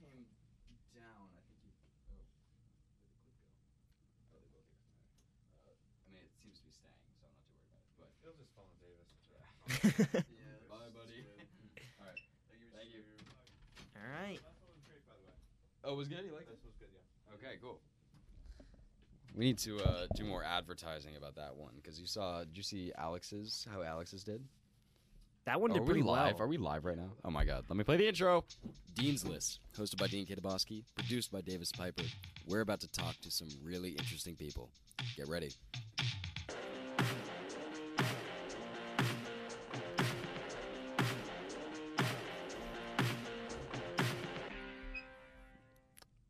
one came down. I think you. Oh, where'd the clip go? Oh, they both here. Uh, I mean, it seems to be staying, so I'm not too worried about it. But It'll just fall on Davis. yeah. Bye, buddy. All right. Thank you. Thank you. All right. Last one was great, by the way. Oh, was good. You like This was good, yeah. Okay, cool. We need to uh, do more advertising about that one because you saw. Did you see Alex's? How Alex's did? That one Are did we pretty live? well. Are we live right now? Oh my god! Let me play the intro. Dean's List, hosted by Dean Kitaboski, produced by Davis Piper. We're about to talk to some really interesting people. Get ready.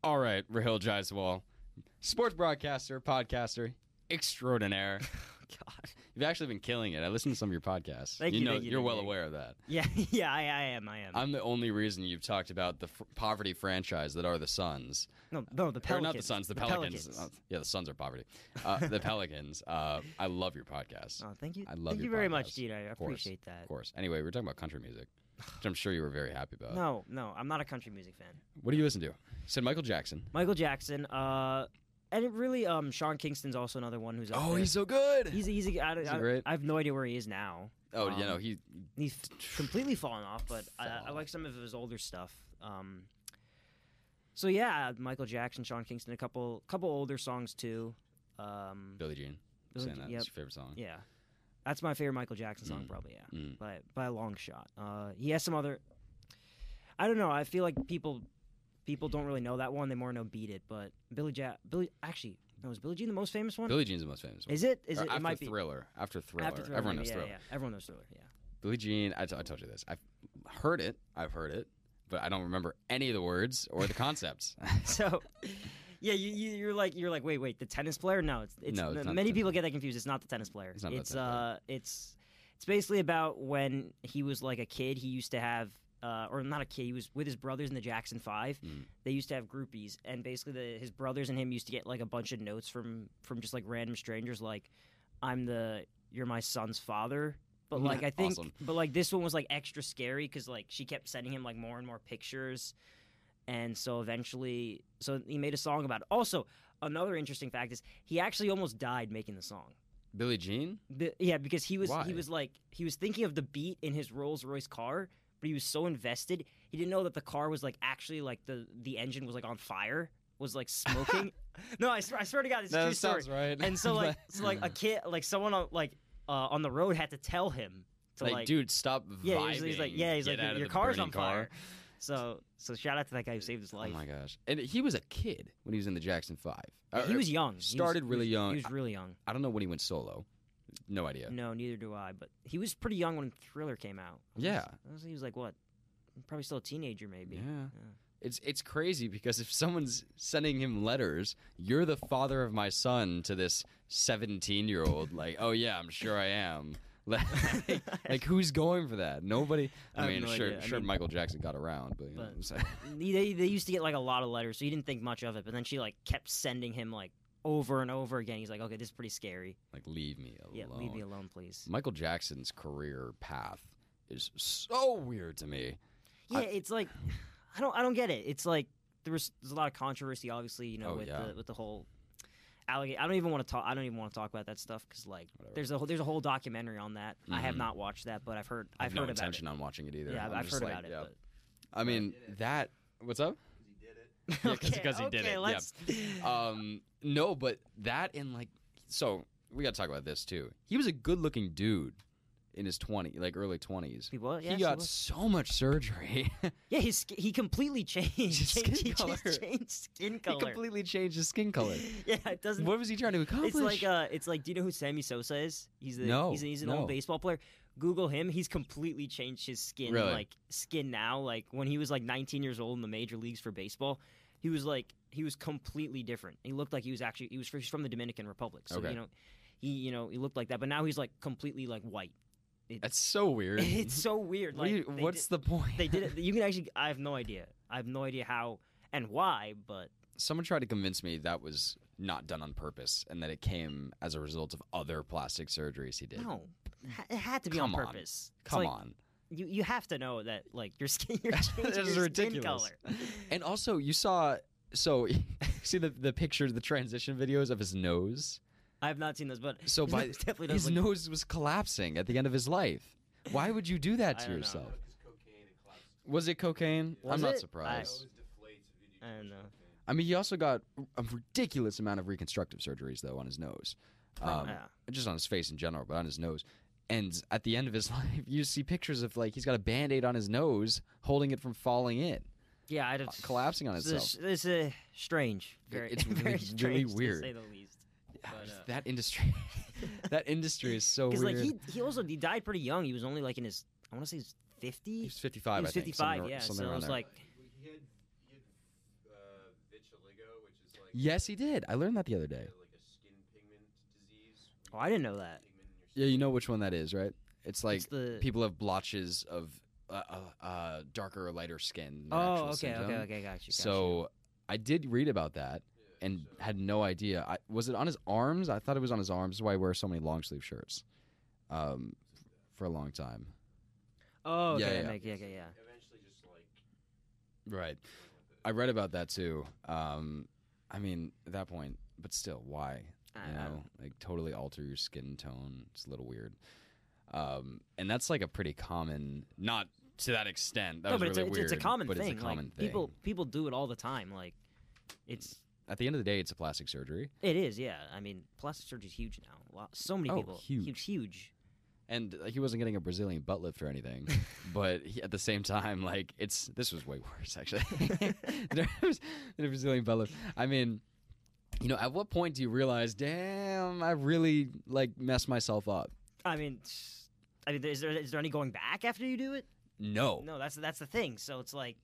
All right, Rahill Jaiswal, sports broadcaster, podcaster, extraordinaire. You've actually been killing it. I listened to some of your podcasts. Thank you you, know, thank you, you're thank well you. aware of that. Yeah, yeah, I, I am. I am. I'm the only reason you've talked about the f- poverty franchise that are the Suns. no, no, the Or Pelicans. not the Suns, the, Pelicans. Uh, yeah, the Suns are poverty. Uh, the Pelicans. Uh, I love your podcast. Oh, thank you. I love Thank you very much, podcast. Dean. I Of course. appreciate that. Of course. Anyway, we're talking about country music, which I'm sure you were very happy about. No, no, I'm not a country music fan. What do you listen to? Said Michael Jackson. Michael Jackson, uh, and it really, um, Sean Kingston's also another one who's. Up Oh, there. he's so good. he's he's. A, I, Is he I, great? I have no idea where he is now. oh, Um, you know he. He's completely fallen off, but I, I like some of his older stuff. Um, so yeah, Michael Jackson, Sean Kingston, a couple couple older songs too. Um, Billie Jean. Billie saying Jean, that. yep. That's your favorite song. yeah, that's my favorite Michael Jackson song, Mm. probably. Yeah, Mm. by by a long shot. Uh, he has some other. I don't know. I feel like people people don't really know that one. They more know Beat It, but Billy Ja Billy actually no, is Billie Jean the most famous one? Billie Jean's the most famous. One. Is it? Is Or it? after it might be. Thriller. After Thriller. After Thriller, Everyone knows yeah, Thriller. Yeah, everyone knows Thriller. Yeah. Billie Jean. I, t- I told you this. I've heard it. I've heard it, but I don't remember any of the words or the concepts. so yeah you, you you're like you're like wait wait the tennis player no it's it's, No, it's not many people get that confused it's not the tennis player It's not the tennis uh it's it's basically about when he was like a kid he used to have uh, or not a kid he was with his brothers in the Jackson 5 Mm. they used to have groupies and basically the, his brothers and him used to get like a bunch of notes from from just like random strangers like I'm the you're my son's father but like I think Awesome. but like this one was like extra scary because like she kept sending him like more and more pictures and so eventually so he made a song about it also another interesting fact is he actually almost died making the song Billie Jean. The- yeah because he was Why? he was like he was thinking of the beat in his rolls royce car but he was so invested he didn't know that the car was like actually like the the engine was like on fire was like smoking no I swear, I swear to god it's No, true that story right. and so like so like a kid like someone on like uh, on the road had to tell him to Like, like, dude, stop vibing. yeah he's, he's like yeah he's Get like your, car's on fire so so shout out to that guy who saved his life. Oh my gosh! And he was a kid when he was in the Jackson Five. Yeah, he was young. He was- Started he really was- young. He was really young. I don't know when he went solo. No idea. No, neither do I. But he was pretty young when Thriller came out. I was- Yeah. I was- he was like what? Probably still a teenager, maybe. Yeah. It's it's crazy because if someone's sending him letters, you're the father of my son to this 17 year old. Like, oh yeah, I'm sure I am. Like, like, who's going for that? Nobody. I, I mean, no sure, idea. I sure, mean- Michael Jackson got around, but, you know what I'm saying? they they used to get like a lot of letters, so he didn't think much of it. But then she like kept sending him like over and over again. He's like, okay, this is pretty scary. like, leave me alone. Yeah, leave me alone, please. Michael Jackson's career path is so weird to me. Yeah, I- it's like I don't I don't get it. It's like there was there's a lot of controversy, obviously, you know, Oh, with yeah. the with the whole allegation. I don't even want to talk. I don't even want to talk about that stuff because like Whatever. there's a whole, there's a whole documentary on that. I have Mhm. not watched that, but I've heard I I've no heard about intention it. on watching it either. Yeah, I've, I'm I've heard like, about it. yeah. But I mean, that. What's up? Because he did it. Yeah, Okay, he did it. let's- Yeah. Um, no, but that and like, so we got to talk about this too. He was a good-looking dude in his twenty, like early twenties. He was, yes, he he got was. so much surgery. Yeah, his he completely changed. His skin he color. changed skin he completely changed his skin color. yeah, it doesn't. what was he trying to accomplish? it's like uh, it's like. Do you know who Sammy Sosa is? He's the No, he's, he's an no. old baseball player. Google him. He's completely changed his skin. Really? Like skin now. Like when he was like 19 years old in the major leagues for baseball, he was like he was completely different. He looked like he was actually he was he's from the Dominican Republic. So Okay. you know, he you know he looked like that. But now he's like completely like white. It- That's so weird. it's so weird. Like you- what's did- the point? They did it. You can actually. I have no idea. I have no idea how and why. But Someone tried to convince me that was not done on purpose and that it came as a result of other plastic surgeries he did. no, it had to be Come on purpose. Come like- on. You you have to know that like your skin your changing is your ridiculous. skin color. And also, you saw so see the the pictures, the transition videos of his nose. I have not seen this, but So his by nose definitely does his look- nose was collapsing at the end of his life. Why would you do that to don't know. yourself? Because cocaine and collapses. Was it cocaine? Was I'm not it? surprised. It always deflates if you do I don't know. I mean, he also got a ridiculous amount of reconstructive surgeries though on his nose, um, yeah. just on his face in general, but on his nose. And at the end of his life, you see pictures of like he's got a band-aid on his nose, holding it from falling in, Yeah, I uh, don't. collapsing on It's, itself. a, it's a strange. Very, it's really- very really strange weird. to say the least. But, uh, that industry, that industry is so Because weird. like he he also he died pretty young. He was only like in his I want to say he's he fifty. was 55. He was I think, 55, something ar- yeah, something so it was there. like- He had, he had uh, vitiligo, which is like yes, he did. I learned that the other day. like a skin pigment disease. Oh, I didn't know that. Pigment in your Yeah, you know which one that is, right? It's like it's the people have blotches of uh, uh, uh, darker or lighter skin. than their oh okay symptom. okay okay got you. Got So I did read about that and had no idea. I, was it on his arms? I thought it was on his arms. That's why I wear so many long sleeve shirts um, for a long time. oh Yeah, okay yeah, that yeah. make- yeah okay yeah. Eventually, just like Right. went with it. I read about that too. Um, I mean, at that point, but still, why? I- You I- know, like totally alter your skin tone. It's a little weird. Um, and that's like a pretty common, not to that extent. That no, was but it's, a, weird. it's a common but thing. It's a common like thing. people people do it all the time. Like it's At the end of the day, it's a plastic surgery. it is yeah. I mean plastic surgery is huge now. Wow, so many Oh, people huge. huge huge. and uh, he wasn't getting a Brazilian butt lift or anything. but he, at the same time, like it's this was way worse actually the Brazilian butt lift. I mean, you know, at what point do you realize, damn, I really like messed myself up? I mean. I mean, is there is there any going back after you do it? No, No, that's that's the thing. So it's like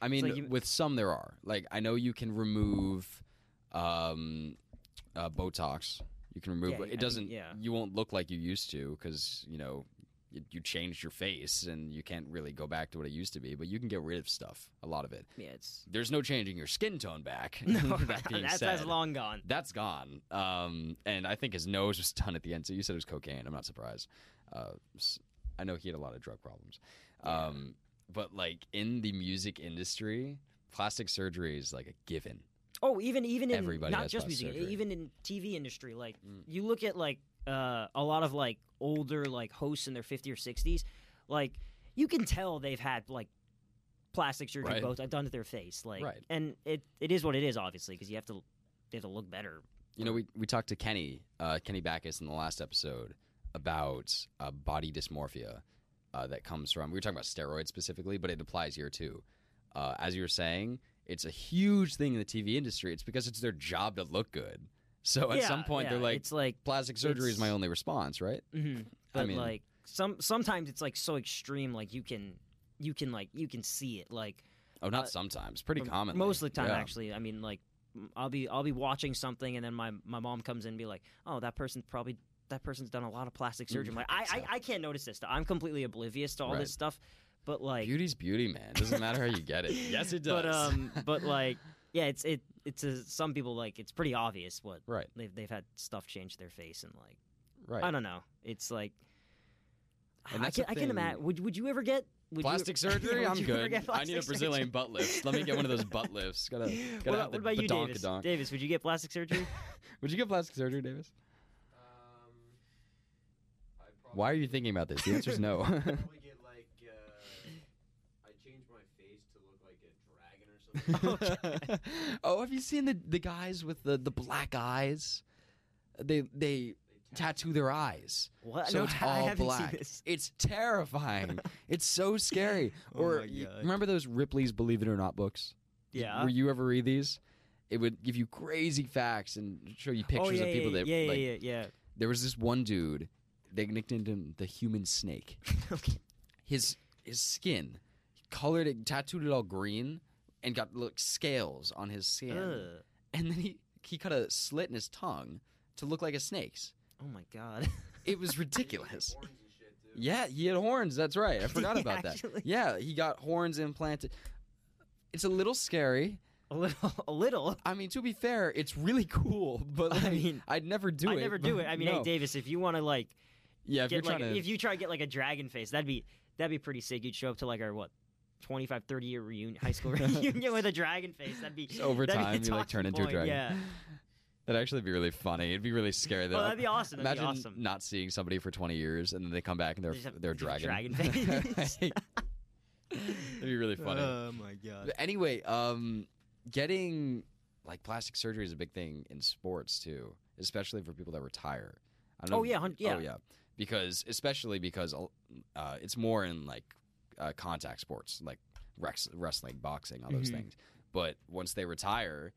I mean, like you- with some there are. Like I know you can remove um, uh, Botox. You can remove. Yeah, it mean, doesn't. yeah. You won't look like you used to because you know you, you changed your face and you can't really go back to what it used to be. But you can get rid of stuff. A lot of it. yeah, it's There's no changing your skin tone back. no, that that's, said, that's long gone. that's gone. Um, and I think his nose was done at the end. So you said it was cocaine. I'm not surprised. Uh, I know he had a lot of drug problems. Yeah. Um, but like in the music industry, plastic surgery is like a given. Oh, even even in Everybody not just music, surgery. even in TV industry, like Mm. you look at like uh, a lot of like older like hosts in their 50s or 60s, like you can tell they've had like plastic surgery Right. both done to their face, like, Right. and it it is what it is, obviously, because you have to they have to look better. You know, we we talked to Kenny, uh, Kenny Backus in the last episode about uh, body dysmorphia uh, that comes from. We were talking about steroids specifically, but it applies here too. Uh, as you were saying, it's a huge thing in the TV industry. It's because it's their job to look good. So at Yeah, some point, yeah, they're like, it's like, plastic surgery is my only response, right? mhm. I but mean- like some sometimes it's like so extreme, like you can you can like you can see it, like Oh, not Uh, sometimes. Pretty common. Most of the time, yeah. actually. I mean, like, I'll be I'll be watching something, and then my my mom comes in and be like, "Oh, that person's probably that person's done a lot of plastic surgery." I'm like, I, I I can't notice this stuff. I'm completely oblivious to all Right. this stuff. But like, Beauty's beauty, man. Doesn't matter how you get it. Yes, it does. but um, but like, yeah, it's it it's a, some people like it's pretty obvious what right, they've they've had stuff change their face and like right. I don't know. It's like. And I can, the I can thing. imagine. Would would you ever get would you- Plastic surgery? would I'm you ever good. get I need a Brazilian surgery? butt lift. Let me get one of those butt lifts. Gotta, gotta What have about, the what about you, Davis? Davis, would you get plastic surgery? Would you get plastic surgery, Davis? Um, I'd Why are you thinking about this? The answer is no. I'd probably get like uh, I change my face to look like a dragon or something. oh, have you seen the the guys with the the black eyes? They they tattoo their eyes. What? So no, it's I all black. seen this. It's terrifying. it's so scary. Oh or remember those Ripley's Believe It or Not books? Yeah. Were you ever read these? It would give you crazy facts and show you oh, pictures oh, yeah, of people yeah, that yeah, like. yeah, yeah, There was this one dude. They nicknamed him the Human Snake. okay. His his skin, colored it, tattooed it all green, and got like scales on his skin. Ugh. And then he he cut a slit in his tongue to look like a snake's. Oh my god. It was Like ridiculous. horns and shit, too. Yeah, he had horns. That's right. I forgot He about that. actually- Yeah, he got horns implanted. It's a little scary. a little, a little. I mean, to be fair, it's really cool, but I like, mean, I'd never do it. I it. never do it. I mean, no. hey Davis, if you want to like yeah, if get you're like, trying to, if you try to get like a dragon face, that'd be that'd be pretty sick. You'd show up to like our what 25, 30 year reunion, high school reunion with a dragon face. That'd be Just over that'd be time, a you like turn talking into a dragon. Yeah, That'd actually be really funny. It'd be really scary though. well, that'd be awesome. That'd Imagine be awesome. not seeing somebody for 20 years and then they come back and they're They just have they're dragon. dragon face. That'd be really funny. Oh my god. But anyway, um, getting like plastic surgery is a big thing in sports too, especially for people that retire. I don't know Oh, if- yeah, hun- yeah. Oh yeah, because especially because uh, it's more in like uh, contact sports, like rex- wrestling, boxing, all those Mhm. things. But once they retire,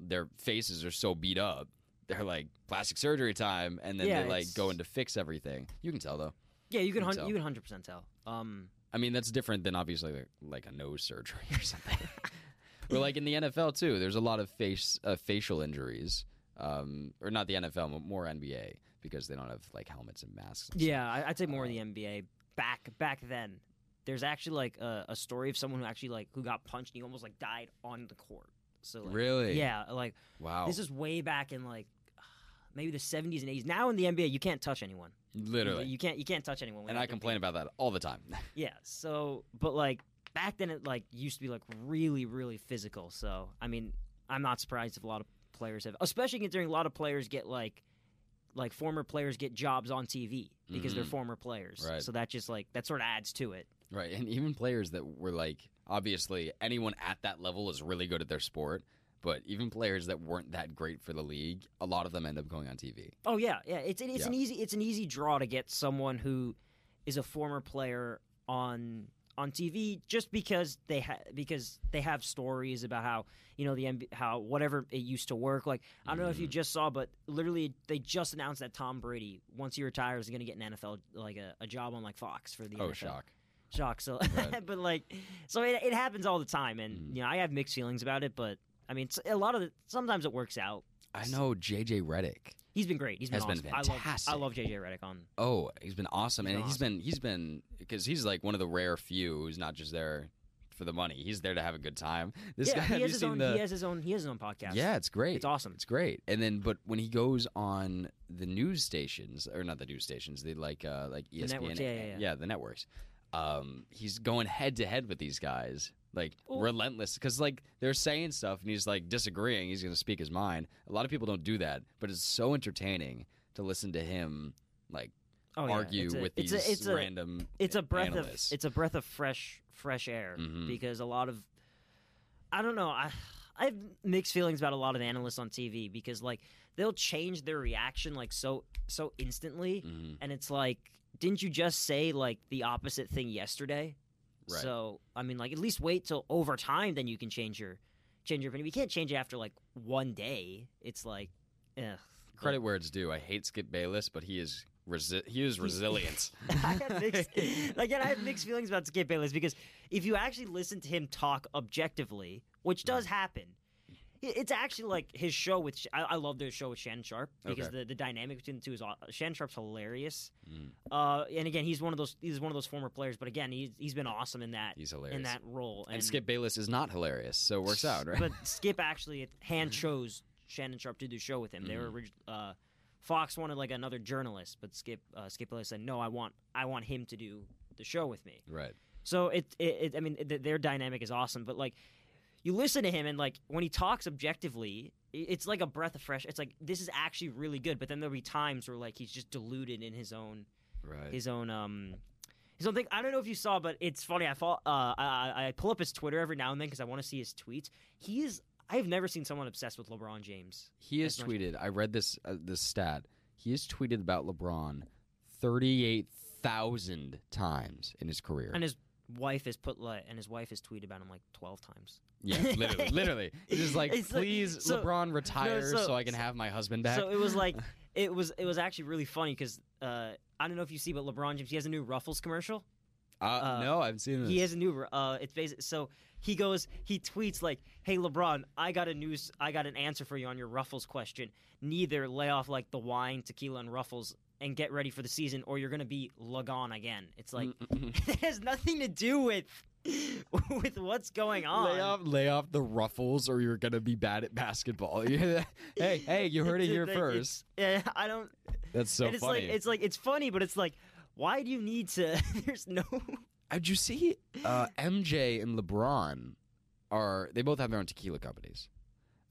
their faces are so beat up. They're like plastic surgery time, and then Yeah, they like go in to fix everything. You can tell though. Yeah, you can Think hun- you can hundred percent tell. Um, I mean, that's different than obviously like, like a nose surgery or something. or like in the NFL too, there's a lot of face uh, facial injuries, um, or not the NFL, but more NBA because they don't have like helmets and masks. and yeah, I'd say more Uh, the NBA. Back back then, there's actually like a, a story of someone who actually like who got punched and he almost like died on the court. So like, Really? yeah, like Wow. this is way back in like maybe the 70s and 80s. Now in the NBA, you can't touch anyone. Literally. you can't you can't touch anyone. and I complain about that all the time. Yeah. So, but like back then, it like used to be like really really physical. So I mean, I'm not surprised if a lot of players have, especially considering a lot of players get like like former players get jobs on TV because they're Mhm. former players. Right. So that just like that sort of adds to it. Right. And even players that were like, obviously, anyone at that level is really good at their sport. But even players that weren't that great for the league, a lot of them end up going on TV. Oh yeah, yeah. It's it's an easy it's an easy draw to get someone who is a former player on on TV just because they ha- because they have stories about how you know the NBA, how whatever it used to work. Like I don't know if you Mhm. just saw, but literally they just announced that Tom Brady once he retires is going to get an NFL like a, a job on like Fox for the Oh, NFL. shock. Shock. So, Right. but like, so it, it happens all the time, and Mhm. you know I have mixed feelings about it, but. I mean, a lot of it. Sometimes it works out. I know JJ Redick. He's been great. He's been Has been awesome. I love. I love JJ Redick on Oh, he's been awesome, He's and he's awesome. been he's been because he's like one of the rare few who's not just there for the money. He's there to have a good time. This yeah, guy, he has his seen own. the? He has his own. He has his own podcast. yeah, it's great. it's awesome. It's great. And then, but when he goes on the news stations, or not the news stations, they like uh like ESPN, networks, yeah, yeah, yeah. the networks. Um, he's going head to head with these guys, like Well- relentless, because like they're saying stuff and he's like disagreeing. He's going to speak his mind. A lot of people don't do that, but it's so entertaining to listen to him like Oh, yeah. argue It's a- with it's these a, it's a, random. It's a breath analysts. of. It's a breath of fresh fresh air Mhm. because a lot of. I don't know. I I have mixed feelings about a lot of analysts on TV because like they'll change their reaction like so so instantly, Mhm. and it's like, didn't you just say like the opposite thing yesterday? Right. So I mean, like at least wait till over time, then you can change your change your opinion. You can't change it after like one day. It's like, ugh. Credit where it's due. I hate Skip Bayless, but he is resi- he is resilient. I have mixed, again, I have mixed feelings about Skip Bayless because if you actually listen to him talk objectively, which does happen, i- it's actually like his show with. I, I love their show with Shannon Sharpe because Okay. the, the dynamic between the two is aw- Shannon Sharpe's hilarious. Mm. Uh, and again, he's one of those he's one of those former players, but again, he's he's been awesome in that He's hilarious. in that role. and Skip Bayless is not hilarious, so it works out, right? But Skip actually hand chose Shannon Sharpe to do the show with him. They were Mhm. uh, Fox wanted like another journalist, but Skip uh, Skip Bayless said no. I want I want him to do the show with me. right. So it, it, it I mean, th- their dynamic is awesome. But like, you listen to him and like when he talks objectively, it's like a breath of fresh. It's like this is actually really good. But then there'll be times where like he's just deluded in his own Right. his own um his own thing. I don't know if you saw, but it's funny. I follow, uh, I, I I pull up his Twitter every now and then because I want to see his tweets. He is. I have never seen someone obsessed with LeBron James. He has as much- tweeted. I read this uh, this stat. He has tweeted about LeBron thirty eight thousand times in his career. And his wife has put like, and his wife has tweeted about him like twelve times. yeah, literally, literally. Just like, It's like- please, so- LeBron, retire so- so, I can have my husband back. So it was like it was it was actually really funny because uh, I don't know if you see, but LeBron James he has a new Ruffles commercial. uh, uh, no, I haven't seen this. He has a new uh, it's basic. So he goes he tweets like, "Hey LeBron, I got a news I got an answer for you on your Ruffles question. Neither lay off like the wine, tequila, and Ruffles." And get ready for the season, or you're gonna be Lagon again. It's like mm, mm, mm. it has nothing to do with with what's going on. lay off, lay off the ruffles, or you're gonna be bad at basketball. hey, hey, you heard it here first. Yeah, I don't. That's so it's funny. like it's like it's funny, but it's like, why do you need to? There's no. Uh, did you see uh, MJ and LeBron are they both have their own tequila companies?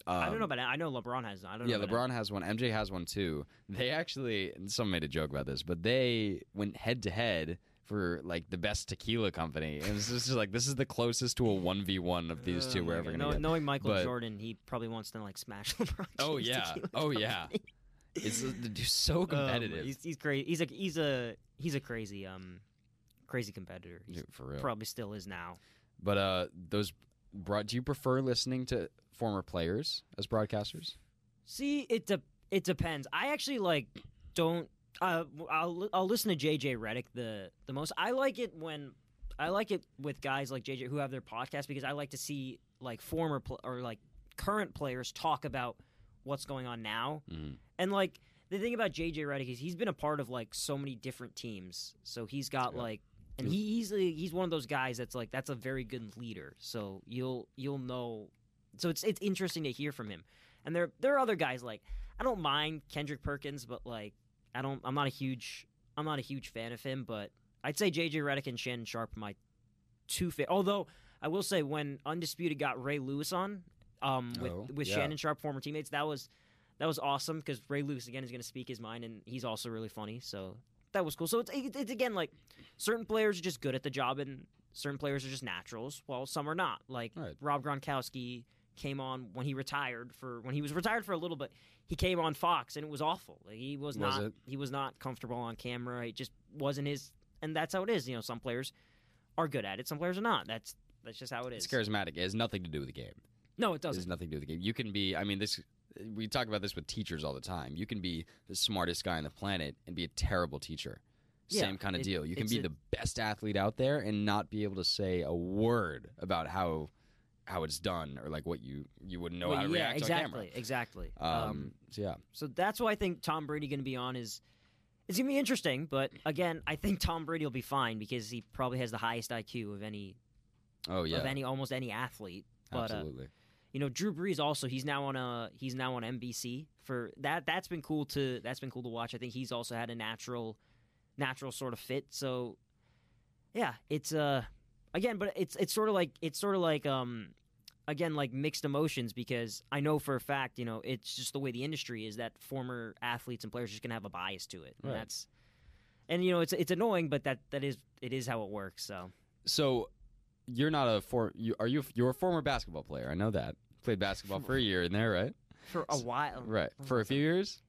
I don't Um, know about it. I know LeBron has. I don't yeah, LeBron has one. MJ has one too. They actually, and someone made a joke about this, but they went head to head for like the best tequila company. And it's just like this is the closest to a one v one of these Oh two we're ever gonna get. Knowing Michael But- Jordan, he probably wants to like smash LeBron. Oh, yeah. Oh, yeah. It's so Um, competitive. he's he's crazy. He's a he's a he's a crazy um crazy competitor. He's Yeah, for real. probably still is now. But uh, those broad. Do you prefer listening to former players as broadcasters? See, it de- it depends. I actually like don't. Uh, I'll I'll listen to JJ Redick the the most. I like it when I like it with guys like JJ who have their podcast because I like to see like former pl- or like current players talk about what's going on now. Mhm. And like the thing about JJ Redick is he's been a part of like so many different teams. So he's got Yeah. like and he, he's a, he's one of those guys that's like that's a very good leader. So you'll you'll know. So it's it's interesting to hear from him. And there there are other guys like I don't mind Kendrick Perkins, but like I don't I'm not a huge I'm not a huge fan of him. But I'd say JJ Redick and Shannon Sharpe are my two fa- Although I will say when Undisputed got Ray Lewis on um, with Oh, with yeah. Shannon Sharpe, former teammates, that was that was awesome because Ray Lewis again is going to speak his mind, and he's also really funny. So that was cool. So it's it- it's again like certain players are just good at the job, and certain players are just naturals. While some are not. Like Right. Rob Gronkowski came on when he retired for when he was retired for a little bit. He came on Fox, and it was awful. Like, he was, Was not it? he was not comfortable on camera. It just wasn't his, and that's how it is. You know, some players are good at it, some players are not. That's that's just how it is. It's charismatic. It has nothing to do with the game. No, it It doesn't. has nothing to do with the game. You can be. I mean, this. We talk about this with teachers all the time. You can be the smartest guy on the planet and be a terrible teacher. Yeah, Same kind of it- deal. You can be a- the best athlete out there and not be able to say a word about how how it's done or like what you you wouldn't know Well, how to yeah, react exactly, on exactly. Um, um, so yeah, So that's why I think Tom Brady going to be on is it's going to be interesting. But again, I think Tom Brady will be fine because he probably has the highest IQ of any oh yeah, of any almost any athlete. But uh, absolutely. You know, Drew Brees also he's now on a he's now on NBC for that. That's been cool to that's been cool to watch. I think he's also had a natural natural sort of fit. So yeah, it's uh again, but it's it's sort of like it's sort of like um again like mixed emotions because I know for a fact you know it's just the way the industry is that former athletes and players are just gonna have a bias to it. And that's and you know it's it's annoying, but that that is it is how it works. So So you're not a for you are you you're a former basketball player. I know that. Played basketball for a year in there, right? for a while, Right. For a few years?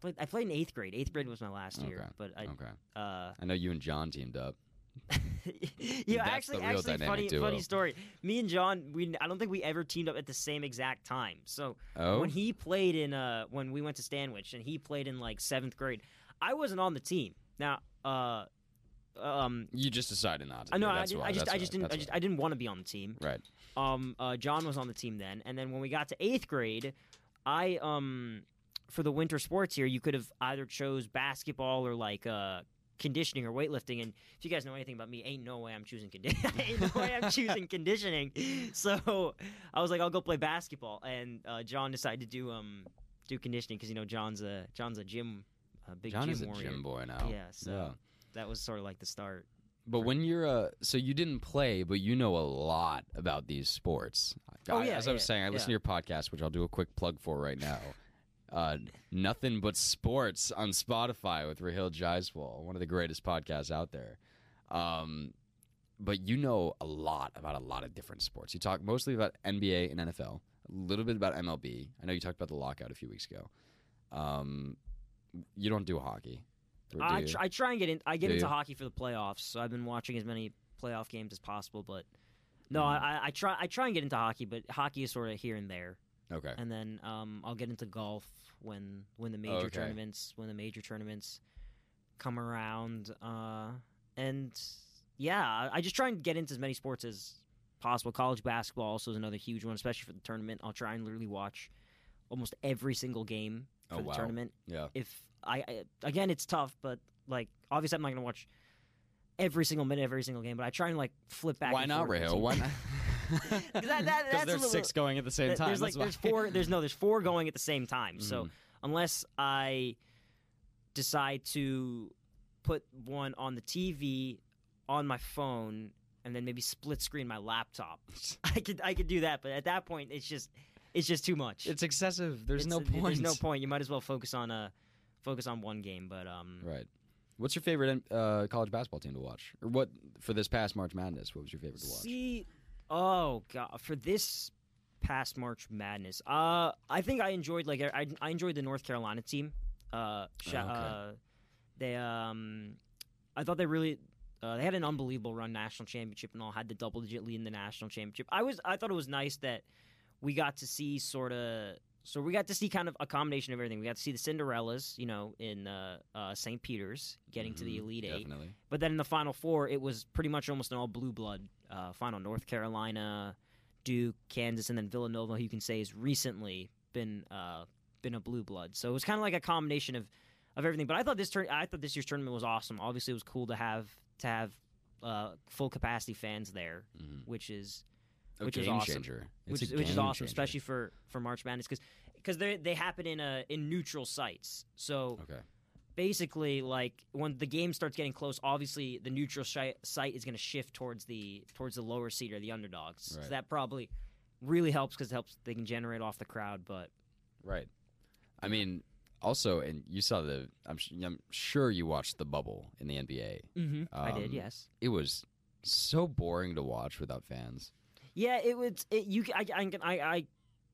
Played, I played in eighth grade. Eighth grade was my last year, Okay. but I Okay. uh I know you and John teamed up. yeah, actually, actually, funny, duo. funny story. Me and John, we I don't think we ever teamed up at the same exact time. So Oh. when he played in uh when we went to Stanwich and he played in like seventh grade, I wasn't on the team. Now, uh, um, you just decided not to. I know. I, did, why. I just I just why. didn't I just why. I didn't want to be on the team. Right. Um, uh, John was on the team then, and then when we got to eighth grade, I um for the winter sports here, you could have either chose basketball or like uh conditioning or weightlifting. And if you guys know anything about me, ain't no way I'm choosing conditioning. ain't no way I'm choosing conditioning. So I was like, I'll go play basketball, and uh, John decided to do um do conditioning because you know John's a John's a gym a big John gym is a warrior. gym boy now. Yeah, so Yeah. That was sort of like the start. But when you're a so you didn't play, but you know a lot about these sports. Oh, I- yeah, as I was yeah, saying, I listen to your podcast, which I'll do a quick plug for right now. Uh, Nothing but sports on Spotify with Rahill Jaiswal, one of the greatest podcasts out there. Um, but you know a lot about a lot of different sports. You talk mostly about NBA and NFL, a little bit about MLB. I know you talked about the lockout a few weeks ago. Um, you don't do hockey. I, tr- I try and get in. I get Do into you? hockey for the playoffs, so I've been watching as many playoff games as possible. But no, Mhm. I, I try. I try and get into hockey, but hockey is sort of here and there. okay. And then um, I'll get into golf when when the major Okay. tournaments when the major tournaments come around. Uh, and yeah, I- I just try and get into as many sports as possible. College basketball also is another huge one, especially for the tournament. I'll try and literally watch almost every single game for Oh, the wow. tournament Yeah. if I, I again it's tough but like obviously i'm not gonna watch every single minute of every single game but i try and like flip back Why and not, between- Why not? 'Cause that- that- there's little- six going at the same Th- time. there's like there's four there's no there's four going at the same time so Mhm. unless i decide to put one on the tv on my phone and then maybe split screen my laptop. I could I could do that, but at that point it's just it's just too much. It's excessive. There's It's- no point. There's no point. You might as well focus on uh focus on one game. But um, Right. What's your favorite uh, college basketball team to watch, or what for this past March Madness? What was your favorite to watch? see, oh god, for this past March Madness, uh, I think I enjoyed like I I enjoyed the North Carolina team. Uh, sh- Oh, okay. uh they um, I thought they really. Uh, they had an unbelievable run national championship and all had the double digit lead in the national championship. I was I thought it was nice that we got to see sort of so we got to see kind of a combination of everything. We got to see the Cinderellas, you know, in uh, uh, St. Peter's getting to the Mhm, Elite Eight. But then in the Final Four, it was pretty much almost an all blue blood uh, final. North Carolina, Duke, Kansas, and then Villanova. Who you can say has recently been uh, been a blue blood. So it was kind of like a combination of, of everything. But I thought this turn, I thought this year's tournament was awesome. Obviously, it was cool to have to have uh, full capacity fans there, Mhm. which is Which is awesome. changer. It's which which is awesome, changer. especially for for March Madness because because they they happen in a in neutral sites. So Okay. basically like when the game starts getting close obviously the neutral shi- site is going to shift towards the towards the lower seed or the underdogs Right. so that probably really helps because it helps they can generate off the crowd but Right. I mean, also, and you saw the. I'm, sh- I'm sure you watched the bubble in the NBA. mm-hmm. i did Um, yes It was so boring to watch without fans. Yeah it was it, you I, I, I, I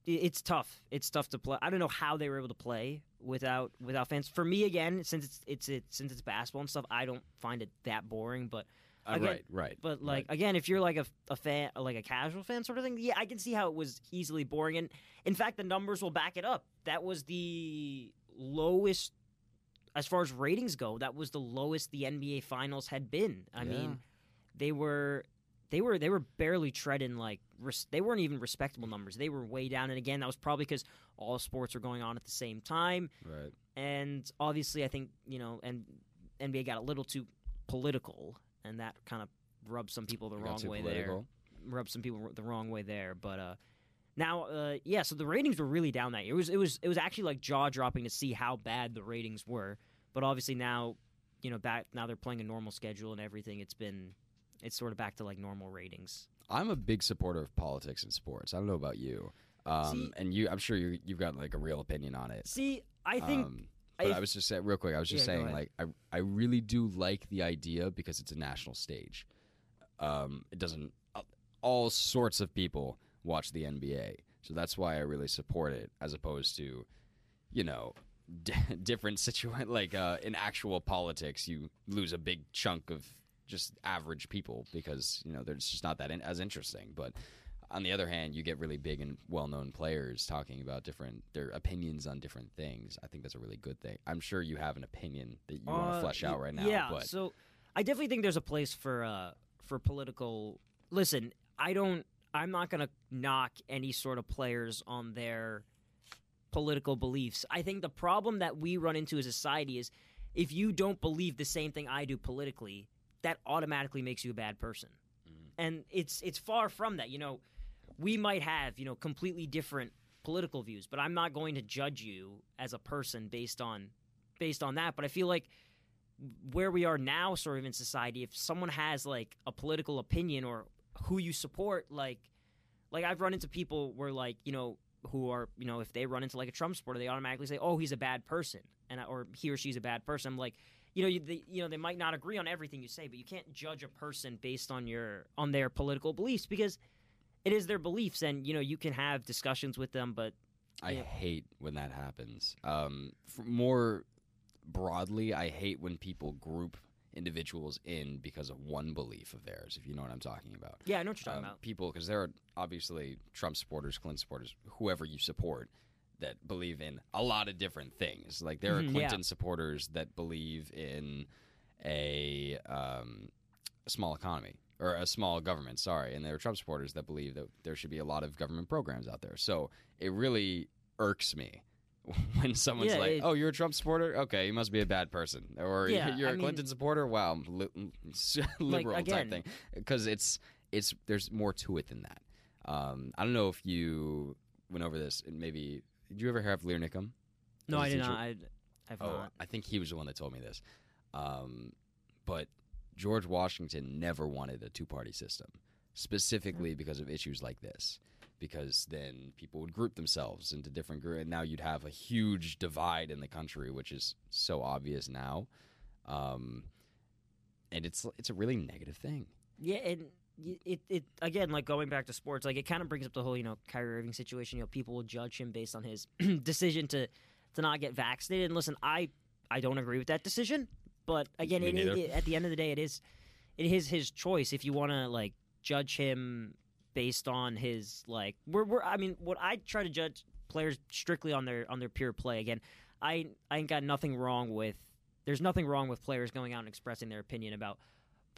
it's tough it's tough to play i don't know how they were able to play without without fans for me again since it's it's it, since it's basketball and stuff i don't find it that boring but Uh, Again- right. Right. But like right. again, if you're like a, a fan, like a casual fan sort of thing, yeah, I can see how it was easily boring. And in fact, the numbers will back it up. That was the lowest, as far as ratings go. That was the lowest the NBA Finals had been. I Yeah. mean, they were. They were they were barely treading like res- they weren't even respectable numbers. They were way down, and again that was probably because all sports were going on at the same time right. and obviously I think you know and NBA got a little too political and that kind of rubbed some people the It wrong way political. there rubbed some people the wrong way there but uh now uh yeah so the ratings were really down that year it was it was it was actually like jaw dropping to see how bad the ratings were but obviously now you know back now they're playing a normal schedule and everything it's been it's sort of back to like normal ratings I'm a big supporter of politics and sports. I don't know about you. Um, See- and you, I'm sure you, you've got like a real opinion on it. see I think Um, but I- I was just saying, real quick. I was just Yeah, saying, like, I I really do like the idea because it's a national stage. Um, it doesn't. uh, All sorts of people watch the NBA, so that's why I really support it, as opposed to, you know, d- different situation. Like uh, in actual politics, you lose a big chunk of just average people because you know they're just not that in- as interesting. But on the other hand, you get really big and well-known players talking about different their opinions on different things. I think that's a really good thing. I'm sure you have an opinion that you want to Uh, flesh out right now. Yeah, but so I definitely think there's a place for uh for political. Listen, I don't. I'm not gonna knock any sort of players on their political beliefs. I think the problem that we run into as a society is if you don't believe the same thing I do politically, that automatically makes you a bad person. Mhm. And it's it's far from that. You know, we might have you know completely different political views, but I'm not going to judge you as a person based on based on that. But I feel like where we are now, sort of in society, if someone has like a political opinion or who you support, like like I've run into people where like you know who are you know if they run into like a Trump supporter, they automatically say, oh, he's a bad person, and I- or he or she's a bad person. I'm like. You know, you, they, you know, they might not agree on everything you say, but you can't judge a person based on your on their political beliefs because it is their beliefs, and you know, you can have discussions with them, but I Yeah. hate when that happens. Um, more broadly, I hate when people group individuals in because of one belief of theirs. If you know what I'm talking about. yeah, I know what you're talking um, about. people because there are obviously Trump supporters, Clinton supporters, whoever you support that believe in a lot of different things. Like there are Mhm, yeah. Clinton supporters that believe in a, um, a small economy or a small government. Sorry, and there are Trump supporters that believe that there should be a lot of government programs out there. So it really irks me. When someone's Yeah, like, it- "Oh, you're a Trump supporter? Okay, you must be a bad person," or Yeah, "You're I a mean- Clinton supporter? Wow, li- liberal type again- thing." Because it's it's there's more to it than that. Um, I don't know if you went over this. And maybe did you ever hear of Lear Nickum? No, I did not. I, I've Oh, not. I think he was the one that told me this. Um, but George Washington never wanted a two party system, specifically because of issues like this. Because then people would group themselves into different groups, and now you'd have a huge divide in the country, which is so obvious now. Um, and it's it's a really negative thing. Yeah, and it it again like going back to sports, like it kind of brings up the whole you know Kyrie Irving situation. You know, people will judge him based on his decision to to not get vaccinated. And listen, I I don't agree with that decision, but again, it, it, at the end of the day, it is it is his choice. If you want to like judge him based on his like, we're, we're I mean, what I try to judge players strictly on their on their pure play. Again, I I ain't got nothing wrong with. There's nothing wrong with players going out and expressing their opinion about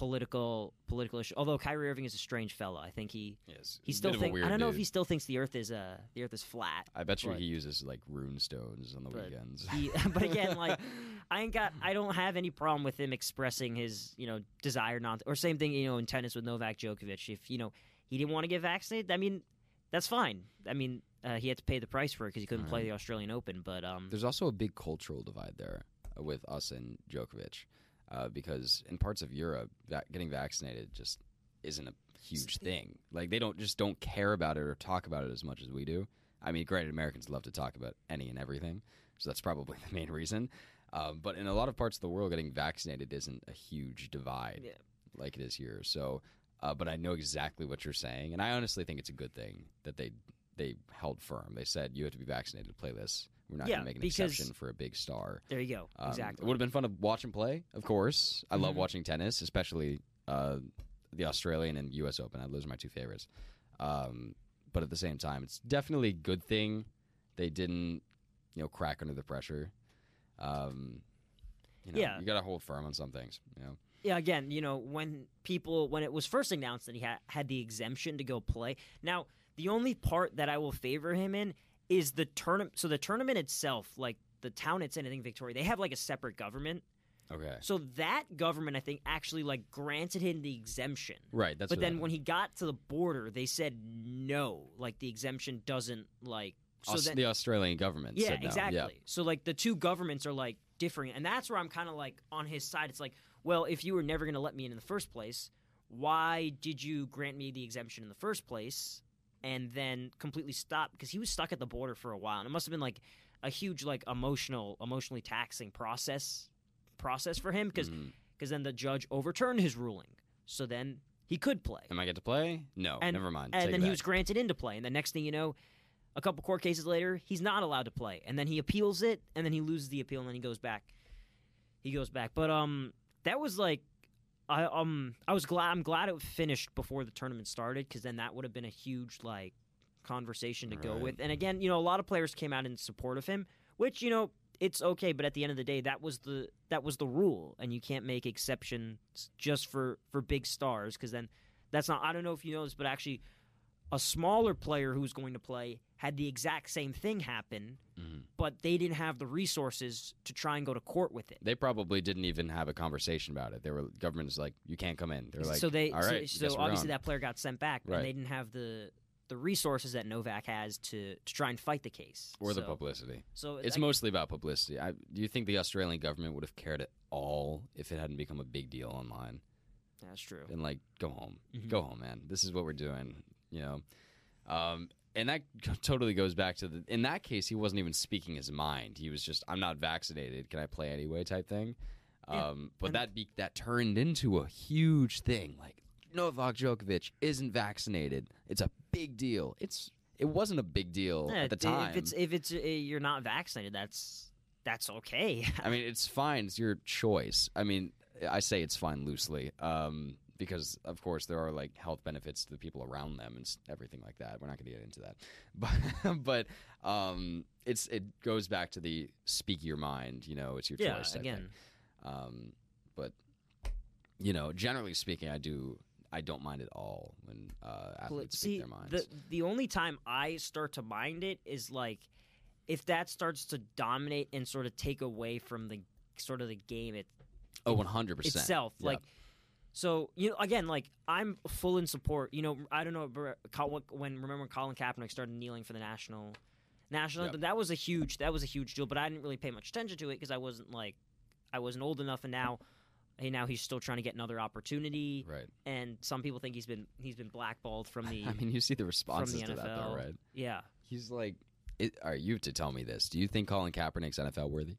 political political issue. Although Kyrie Irving is a strange fella, I think he Yes, he still think I don't know if he still thinks the Earth is uh the Earth is flat. I bet you but- he uses like rune stones on the but weekends. He, but again, like I ain't got I don't have any problem with him expressing his you know desire not or same thing you know in tennis with Novak Djokovic. If you know he didn't want to get vaccinated, I mean that's fine. I mean uh, he had to pay the price for it because he couldn't play the Australian Open. But um There's also a big cultural divide there with us and Djokovic, uh, because in parts of Europe, va- getting vaccinated just isn't a huge thing. Like they don't just don't care about it or talk about it as much as we do. I mean, granted, Americans love to talk about any and everything, so that's probably the main reason. Um, but in a lot of parts of the world, getting vaccinated isn't a huge divide Yeah. like it is here. So, uh, but I know exactly what you're saying, and I honestly think it's a good thing that they they held firm. They said you have to be vaccinated to play this. We're not Yeah, going to make an because- exception for a big star. there you go Um, exactly. It would have been fun to watch him play, of course. I love Mhm. watching tennis, especially uh, the Australian and U.S. Open. Those are my two favorites. Um, but at the same time, it's definitely a good thing they didn't, you know, crack under the pressure. Um, you know, Yeah. you got to hold firm on some things. You know, yeah, again, you know, when people when it was first announced that he had had the exemption to go play. Now, the only part that I will favor him in is the tournament. So the tournament itself, like the town it's in, I think Victoria, they have like a separate government. okay, So that government, I think, actually like granted him the exemption. right. That's but then when he got to the border, they said no, like the exemption doesn't like. So Aus- then, the Australian government yeah, said no. exactly. Yeah. So like the two governments are like differing, and that's where I'm kind of like on his side. It's like, well, if you were never going to let me in in the first place, why did you grant me the exemption in the first place, and then completely stopped Because he was stuck at the border for a while, and it must have been like a huge, like emotional, emotionally taxing process process for him. Because Mhm. then the judge overturned his ruling, so then he could play Am I get to play? No, And- never mind. and Take then he was granted into play. And the next thing you know, a couple court cases later, he's not allowed to play. And then he appeals it, and then he loses the appeal, and then he goes back. He goes back. But um, that was like, I um, I was glad. I'm glad it finished before the tournament started, because then that would have been a huge like conversation to go Right. with. And again, you know, a lot of players came out in support of him, which you know. It's okay, but at the end of the day, that was the that was the rule, and you can't make exceptions just for for big stars because then that's not. I don't know if you know this, but actually, a smaller player who's going to play had the exact same thing happen, Mhm. but they didn't have the resources to try and go to court with it. They probably didn't even have a conversation about it. They were government is like, you can't come in. They're like, so they all right, so, so obviously that player got sent back, Right. and they didn't have the the resources that Novak has to to try and fight the case or the publicity. So It's I- mostly about publicity. I, do you think the Australian government would have cared at all if it hadn't become a big deal online? that's true. And like, go home, Mhm. go home, man. This is what we're doing. You know, um, and that totally goes back to the. In that case, he wasn't even speaking his mind. He was just, "I'm not vaccinated. Can I play anyway?" type thing. Yeah, Um, but and- that be, that turned into a huge thing. Like Novak Djokovic isn't vaccinated. It's a big deal. It's it wasn't a big deal Yeah, at the time. if it's if it's uh, you're not vaccinated, that's that's okay. I mean, it's fine. It's your choice. I mean, I say it's fine loosely, um, because of course there are like health benefits to the people around them and everything like that. We're not going to get into that, but but um, it's it goes back to the speak your mind. You know, it's your yeah, choice. again. Um, but you know, generally speaking, I do. I don't mind at all when uh, athletes See, speak their minds. the the only time I start to mind it is like if that starts to dominate and sort of take away from the sort of the game it, oh, one hundred percent itself. Like, so you know, again, like I'm full in support. You know, I don't know when remember when Colin Kaepernick started kneeling for the national national Yep. That was a huge that was a huge deal. But I didn't really pay much attention to it because I wasn't like I wasn't old enough, and now hey, now he's still trying to get another opportunity. Right. And some people think he's been he's been blackballed from the I mean, you see the responses to that, though, NFL. right? yeah. He's like, it, all right, you have to tell me this. Do you think Colin Kaepernick's NFL worthy?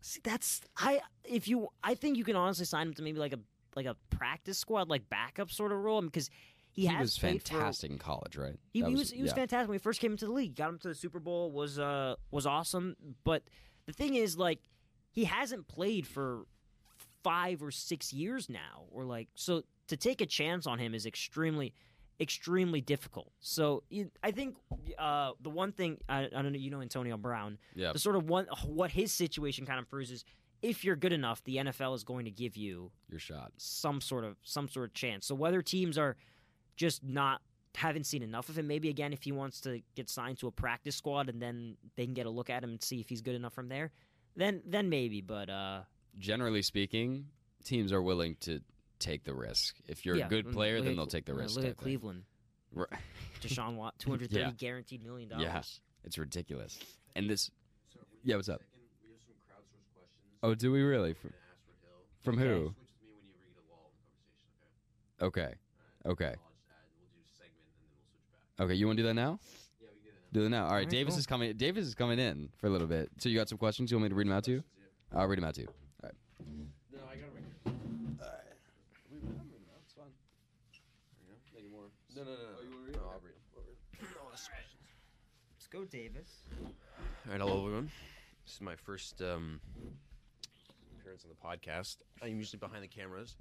See, that's I if you I think you can honestly sign him to maybe like a like a practice squad like backup sort of role because he, has was played for- fantastic in college, right? He, he was he was yeah. fantastic when he first came into the league. Got him to the Super Bowl was uh was awesome. But the thing is, like, he hasn't played for five or six years now, or like so to take a chance on him is extremely extremely difficult. So I think uh, the one thing I, I don't know, you know, Antonio Brown, Yeah. the sort of one what his situation kind of proves is if you're good enough, the NFL is going to give you Your shot. some sort of some sort of chance. So whether teams are just not haven't seen enough of him, maybe again if he wants to get signed to a practice squad and then they can get a look at him and see if he's good enough from there, then then maybe. But uh, Generally speaking, teams are willing to take the risk. If you're yeah, a good player, at then they'll take the uh, risk. Look at. Cleveland, Right. Deshaun Watt, two hundred thirty Yeah. guaranteed million dollars. Yeah. It's ridiculous. And this, So Yeah, what's up? Second, we have some crowdsourced questions. oh, do we really? From, gonna ask for Hill. from Okay. who? Switch with me when you ever get a lull in the conversation, okay? Okay. Okay. I'll just add, we'll do a segment and then we'll switch back. Okay. You want to do that now? Yeah, we can do that now. Do it now. All right. Alright, Davis cool. is coming. Davis is coming in for a little bit. So you got some questions? You want me to read them out to you? I'll read them out to you. No, I got it right here. There you go. No, no, no, no. Oh, you want to read? No, I'll read them. Let's go, Davis. All right, hello everyone. This is my first um, appearance on the podcast. I'm usually behind the cameras.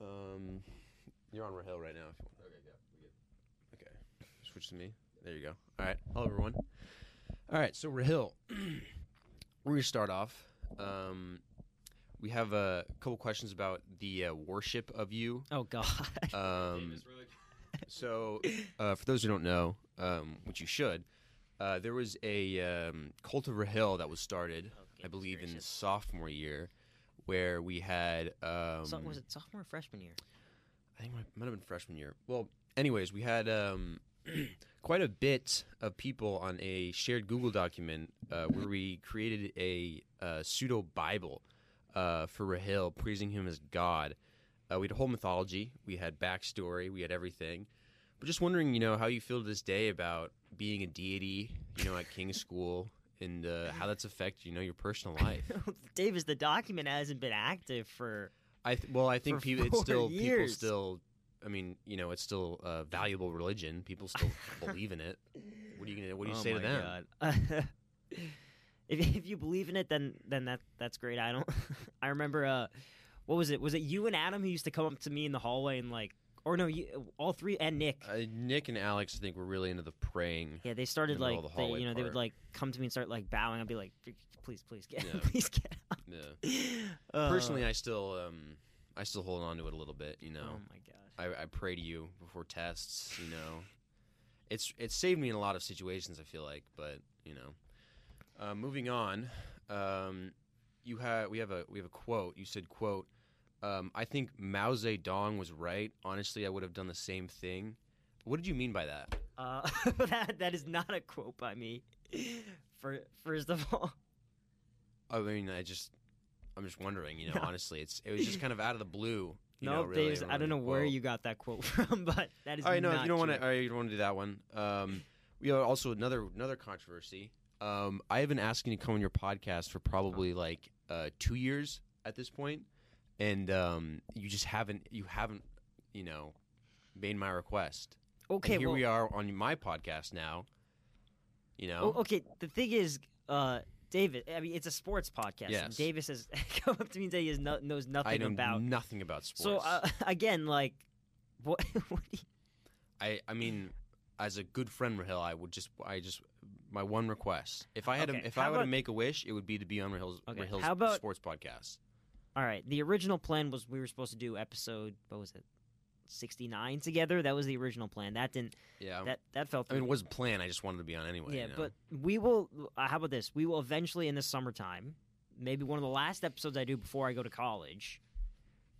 Um, you're on Rahill right now. If you want. Okay, yeah, Okay, switch to me. There you go. All right, hello everyone. All right, so Rahill, we're gonna start off. Um, we have a couple questions about the uh, worship of you. Oh God. Um, so, uh, for those who don't know, um, which you should, uh, there was a um, cult of Rahill that was started, Oh, I believe, in sophomore year, where we had. Um, So- was it sophomore or freshman year? I think it might- might have been freshman year. Well, anyways, we had um, quite a bit of people on a shared Google document uh, where we created a uh, pseudo Bible uh, for Rahill, praising him as God. Uh, we had a whole mythology, we had backstory, we had everything. But just wondering, you know, how you feel to this day about being a deity, you know, at King's School, and uh, how that's affected, you know, your personal life. Davis, the document hasn't been active for. I th- well, I think people. It's still people years. still. I mean, you know, it's still a valuable religion. People still believe in it. What are you gonna? What do you Oh say to them? God. if if you believe in it, then then that that's great. I don't. I remember. Uh, what was it? Was it you and Adam who used to come up to me in the hallway and like, or no, you, all three and Nick. Uh, Nick and Alex, I think, were really into the praying. Yeah, they started in the middle like the they, you know they would like come to me and start like bowing. I'd be like, please, please get, Yeah. please get out. Yeah. Uh, Personally, I still, um, I still hold on to it a little bit. You know, oh my gosh. I, I pray to you before tests. You know, it's it saved me in a lot of situations. I feel like, but you know, uh, moving on. Um, you have we have a we have a quote. You said quote. Um, I think Mao Zedong was right. Honestly, I would have done the same thing. What did you mean by that? Uh, that that is not a quote by me. For first of all, I mean, I just, I'm just wondering. You know, No. honestly, it's it was just kind of out of the blue. You no, know, really, I don't know where quote. you got that quote from, but that is no, not you don't want to, you don't want to do that one. Um, we have also another another controversy. Um, I have been asking to come on your podcast for probably like uh, two years at this point, and um, you just haven't you haven't you know made my request. Okay, and here well, we are on my podcast now. You know, Oh, okay, the thing is, uh, David. I mean, it's a sports podcast. and Yes. Davis has come up to me and said he has no, knows nothing I know about. nothing about sports. So uh, again, like, what? what you, I I mean, as a good friend, Rahill, I would just I just my one request. If I had Okay, to, if how I were to make a wish, it would be to be on Rahill's, Okay, Rahill's about- sports podcast. All right, the original plan was we were supposed to do episode. What was it? Sixty nine together. That was the original plan. That didn't. Yeah, That that fell I mean, it wasn't planned. I just wanted to be on anyway. yeah, you know? but we will. Uh, how about this? We will eventually in the summertime. Maybe one of the last episodes I do before I go to college.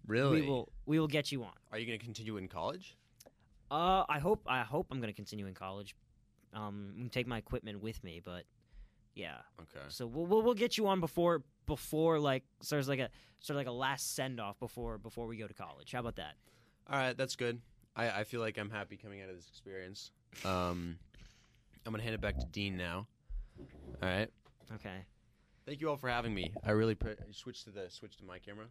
really, We will. We will get you on. are you going to continue in college? Uh, I hope. I hope I'm going to continue in college. Um, I'm gonna take my equipment with me, but Yeah. Okay. So we'll, we'll we'll get you on before before like so there's like a sort of like a last send off before before we go to college. How about that? All right, that's good. I, I feel like I'm happy coming out of this experience. Um, I'm gonna hand it back to Dean now. All right. Okay. Thank you all for having me. I really pre- switch to the switch to my camera.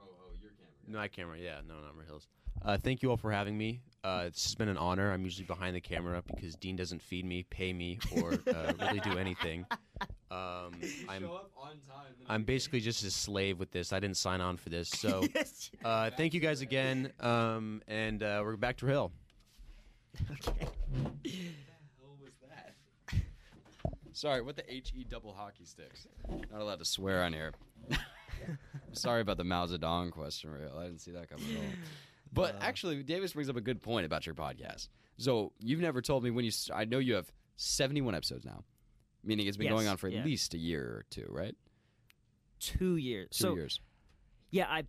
Oh, oh, your camera. My camera, yeah, no, not Hills. Uh, thank you all for having me. Uh, this has been an honor. I'm usually behind the camera because Dean doesn't feed me, pay me, or uh, really do anything. Um, I'm up on time. I'm basically just a slave with this. I didn't sign on for this. So uh, thank you guys again, um, and uh, we're back to Hill. okay. hell was that? Sorry, what the HE double hockey sticks? Not allowed to swear on here. Sorry about the Mao Zedong question, real. I didn't see that coming at all. But Uh. actually, Davis brings up a good point about your podcast. So you've never told me when you. I know you have seventy-one episodes now, meaning it's been Yes, going on for at yeah. least a year or two, right? Two years. Two so years. yeah, I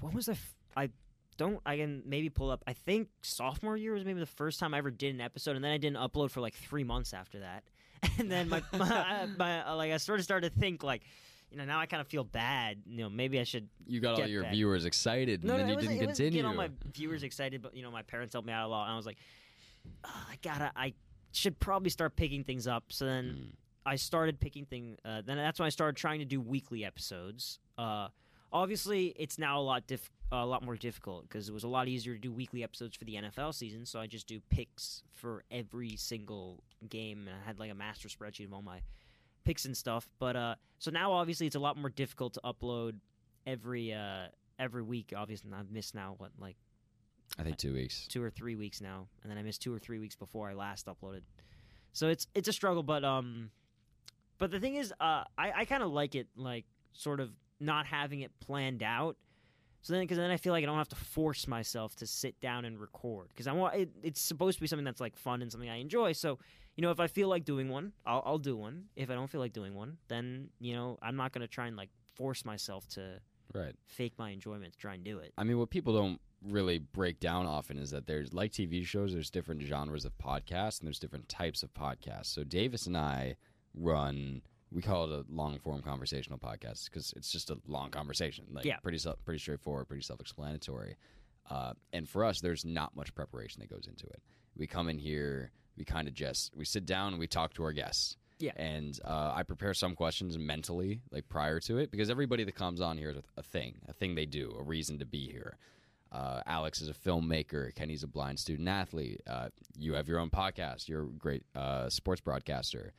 what was the f- I don't I can maybe pull up. I think sophomore year was maybe the first time I ever did an episode, and then I didn't upload for like three months after that. And then my my, my uh, like I sort of started to think like, you know, now I kind of feel bad. You know, maybe I should You got all your that. viewers excited, and no, then you didn't continue. get all my viewers excited, but you know, my parents helped me out a lot, and I was like, "Ugh, I gotta, I should probably start picking things up. So then Mm. I started picking thing. Uh, then that's when I started trying to do weekly episodes. Uh, obviously, it's now a lot diff- a lot more difficult because it was a lot easier to do weekly episodes for the NFL season. So I just do picks for every single game, and I had like a master spreadsheet of all my picks and stuff. But uh, so now obviously it's a lot more difficult to upload every uh every week. Obviously, I've missed now what like I think two weeks. two or three weeks now, and then I missed two or three weeks before I last uploaded. So it's it's a struggle, but um, but the thing is, uh, I I kind of like it, like sort of not having it planned out. So then, because then I feel like I don't have to force myself to sit down and record because I want it, it's supposed to be something that's like fun and something I enjoy. So you know, if I feel like doing one, I'll I'll do one. If I don't feel like doing one, then you know I'm not gonna try and like force myself to Right. fake my enjoyment to try and do it. I mean, what people don't really break down often is that there's like TV shows, there's different genres of podcasts and there's different types of podcasts. So Davis and I run, we call it a long form conversational podcast because it's just a long conversation. Like Yeah. pretty self, pretty straightforward, pretty self explanatory. Uh, and for us, there's not much preparation that goes into it. We come in here, we kind of just we sit down and we talk to our guests. Yeah. And uh, I prepare some questions mentally, like prior to it, because everybody that comes on here is a thing, a thing they do, a reason to be here. Uh, Alex is a filmmaker. Kenny's a blind student athlete. Uh, you have your own podcast. You're a great uh, sports broadcaster.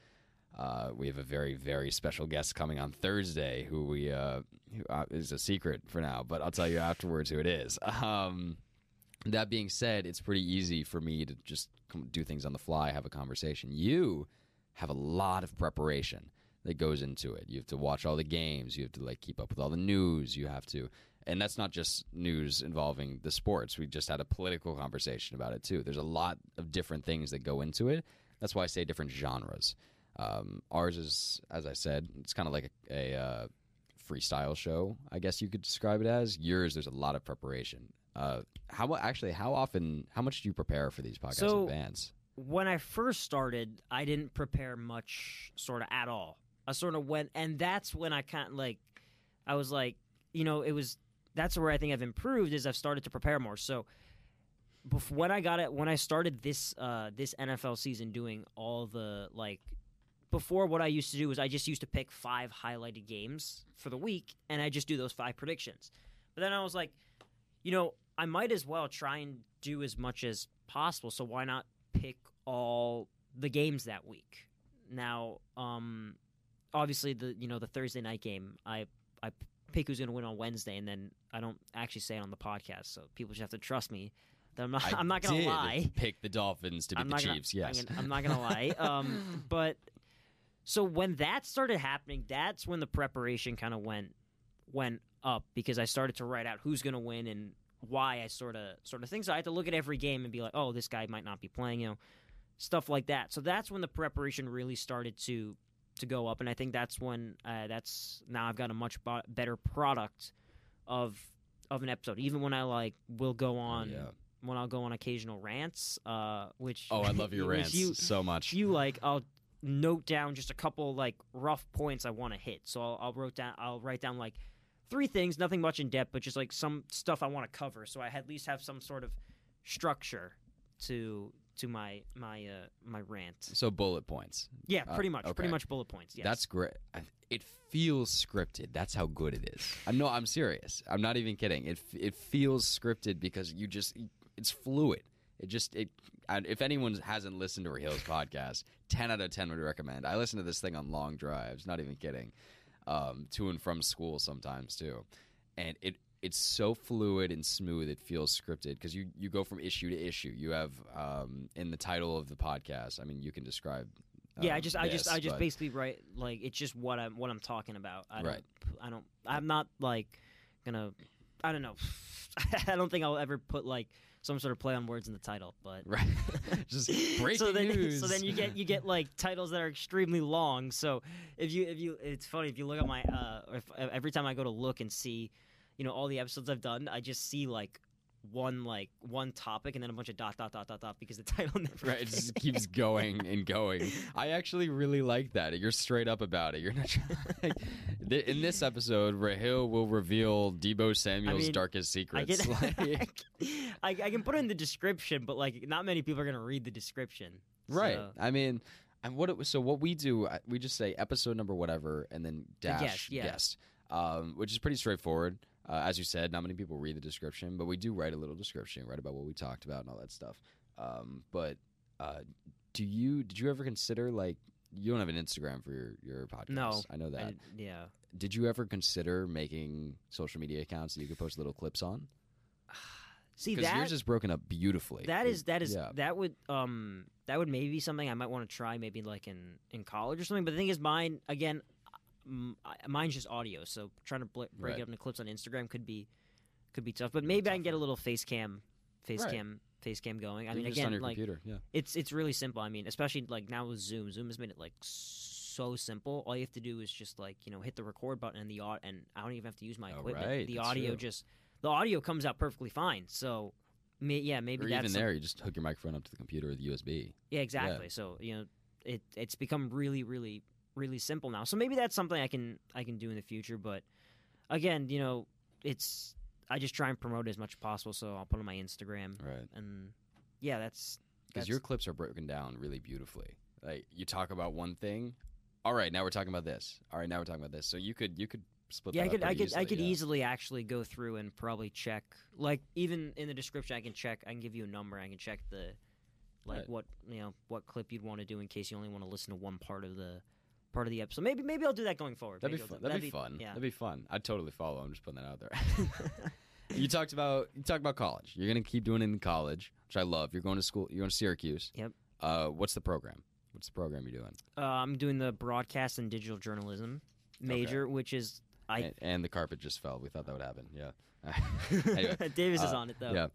Uh, we have a very, very special guest coming on Thursday who we uh, who, uh, is a secret for now, but I'll tell you afterwards who it is. Um, that being said, it's pretty easy for me to just do things on the fly, have a conversation. You have a lot of preparation that goes into it. You have to watch all the games. You have to like keep up with all the news. You have to, and that's not just news involving the sports. We just had a political conversation about it too. There's a lot of different things that go into it. That's why I say different genres. Um, ours is, as I said, it's kind of like a, a uh, freestyle show. I guess you could describe it as. Yours, there's a lot of preparation. Uh, how actually? How often? How much do you prepare for these podcasts So- in advance? when I first started, I didn't prepare much, sort of at all. I sort of went, and that's when I kind of like, I was like, you know, it was that's where I think I've improved is I've started to prepare more. So, bef- when I got it, when I started this uh, this NFL season, doing all the like, before what I used to do was I just used to pick five highlighted games for the week, and I just do those five predictions. But then I was like, you know, I might as well try and do as much as possible. So why not pick all the games that week? Now, um, obviously the you know the Thursday night game, I I pick who's going to win on Wednesday, and then I don't actually say it on the podcast, so people just have to trust me. That I'm not. I I'm not going to lie. Pick the Dolphins to beat I'm the not gonna- Chiefs. yes. I'm gonna, I'm not gonna lie. Um, but so when that started happening, that's when the preparation kind of went went up because I started to write out who's gonna win and why I sort of sort of think. So I had to look at every game and be like, oh, this guy might not be playing, you know, stuff like that. So that's when the preparation really started to to go up, and I think that's when uh, that's now I've got a much bo- better product of of an episode. Even when I like will go on yeah. when I'll go on occasional rants, uh, which Oh, I love your rants You, so much. you like, I'll note down just a couple like rough points I want to hit. So I'll, I'll wrote down I'll write down like three things, nothing much in depth, but just like some stuff I want to cover. So I at least have some sort of structure to to my my uh, my rant. So bullet points. Yeah, Uh, pretty much, okay. pretty much bullet points. Yes. That's great. It feels scripted. That's how good it is. I know. I'm serious. I'm not even kidding. It it feels scripted because you just it's fluid. It just it. I, if anyone hasn't listened to Rahill's podcast, ten out of ten would recommend. I listen to this thing on long drives. Not even kidding. Um, to and from school sometimes too, and it it's so fluid and smooth. It feels scripted because you you go from issue to issue. You have um, in the title of the podcast. I mean, you can describe. yeah, I um, just I just this, I just but- basically write like it's just what I'm what I'm talking about. I don't Right. I don't I'm not like gonna I don't know. I don't think I'll ever put like some sort of play on words in the title, but Right. Just breaking so then, news. So then you get you get like titles that are extremely long. So if you if you it's funny if you look at my uh if, every time I go to look and see, you know all the episodes I've done, I just see like one like one topic and then a bunch of dot dot dot dot dot because the title never Right, it just keeps going and going. I actually really like that. You're straight up about it. You're not trying. In this episode, Rahill will reveal Deebo Samuel's mean, darkest I secrets. can Like- I, I can put it in the description, but like not many people are gonna read the description. right. So- I mean, and what it was. So what we do, we just say episode number whatever, and then dash guest, yeah. guest, um, which is pretty straightforward. Uh, as you said, not many people read the description, but we do write a little description, write about what we talked about and all that stuff. Um, but uh, do you did you ever consider like you don't have an Instagram for your your podcast? No, I know that. I- yeah. did you ever consider making social media accounts that you could post little clips on? See that yours is broken up beautifully. that is that is yeah. that would um that would maybe be something I might want to try maybe like in in college or something. But the thing is, mine again, mine's just audio, so trying to bl- break Right. it up into clips on Instagram could be could be tough. But maybe I can get a little face cam face Right. cam face cam going. I mean, just on again, your like computer. Yeah. it's it's really simple. I mean, especially like now with Zoom, Zoom has made it like so simple. All you have to do is just like you know hit the record button and the and I don't even have to use my Oh, equipment. right, the that's audio true. just the audio comes out perfectly fine. So. May, yeah, maybe Or that's even some- there, you just hook your microphone up to the computer with USB. yeah, exactly. So you know, it it's become really, really, really simple now. So maybe that's something I can I can do in the future. But again, you know, it's I just try and promote as much as possible. So I'll put it on my Instagram, Right. and yeah, that's Because your clips are broken down really beautifully. Like you talk about one thing. All right, now we're talking about this. All right, now we're talking about this. So you could you could split. yeah. I could I could I easily, could yeah. easily actually go through and probably check like even in the description I can check I can give you a number I can check the like Right. what you know what clip you'd want to do in case you only want to listen to one part of the part of the episode. Maybe maybe I'll do that going forward. That'd be fun. Do- That'd, be fun. Yeah. That'd be fun. I'd totally follow. I'm just putting that out there. you talked about you talked about college. You're gonna keep doing it in college, which I love. You're going to school. You're going to Syracuse. Yep. Uh, what's the program? What's the program you're doing? Uh, I'm doing the broadcast and digital journalism major, which is I. and, and the carpet just fell. We thought that would happen. Yeah. anyway, Davis is uh, on it though. yeah.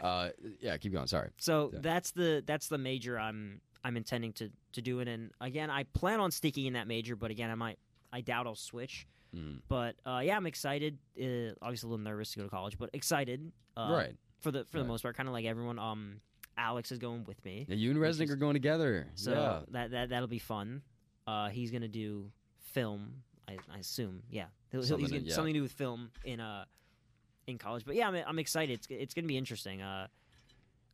Uh, yeah. Keep going. Sorry. So Yeah. that's the that's the major I'm I'm intending to to do it. And again, I plan on sticking in that major, but again, I might I doubt I'll switch. Mm. But uh, yeah, I'm excited. Uh, obviously, a little nervous to go to college, but excited. Uh, right. for the for the most part, kind of like everyone. Um, Alex is going with me, Yeah, you and Resnick is- are going together. so yeah. that that that'll be fun. Uh, he's gonna do film. I, I assume, yeah. He'll, he'll- Something he's to- gonna, yeah. something to do with film in uh in college. But yeah, I'm I'm excited. It's it's gonna be interesting. Uh,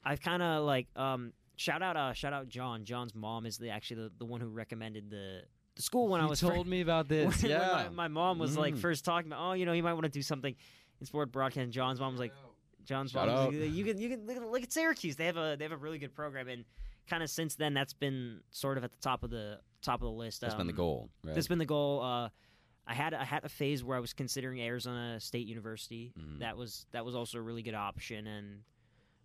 I've kind of like um shout out uh shout out John. John's mom is the actually the, the one who recommended the the school when I was told fir- me about this. when yeah. my, my mom was like Mm. first talking about oh you know you might want to do something in sport broadcast. John's mom was like John's Shout mom out. like, you can you can look at, look at Syracuse. They have a they have a really good program and kind of since then that's been sort of at the top of the top of the list. That's been the Um, goal. Right. That's been the goal. Uh, I had I had a phase where I was considering Arizona State University. Mhm. That was that was also a really good option, and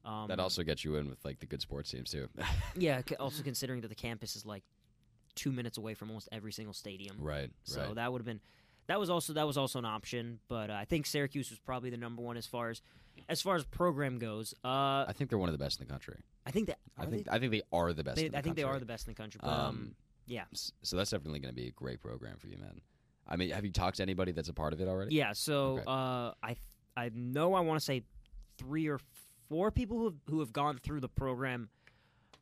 um, that also gets you in with like the good sports teams too. yeah. Also considering that the campus is like two minutes away from almost every single stadium, right. so right. that would have been that was also that was also an option. But uh, I think Syracuse was probably the number one as far as as far as program goes. Uh, I think they're one of the best in the country. I think that I think they, I think they are the best. they- in the I think they are the best in the country. But, um, Um, yeah. So that's definitely going to be a great program for you, man. I mean, have you talked to anybody that's a part of it already? Yeah, so Okay. uh, I I know I want to say three or four people who have, who have gone through the program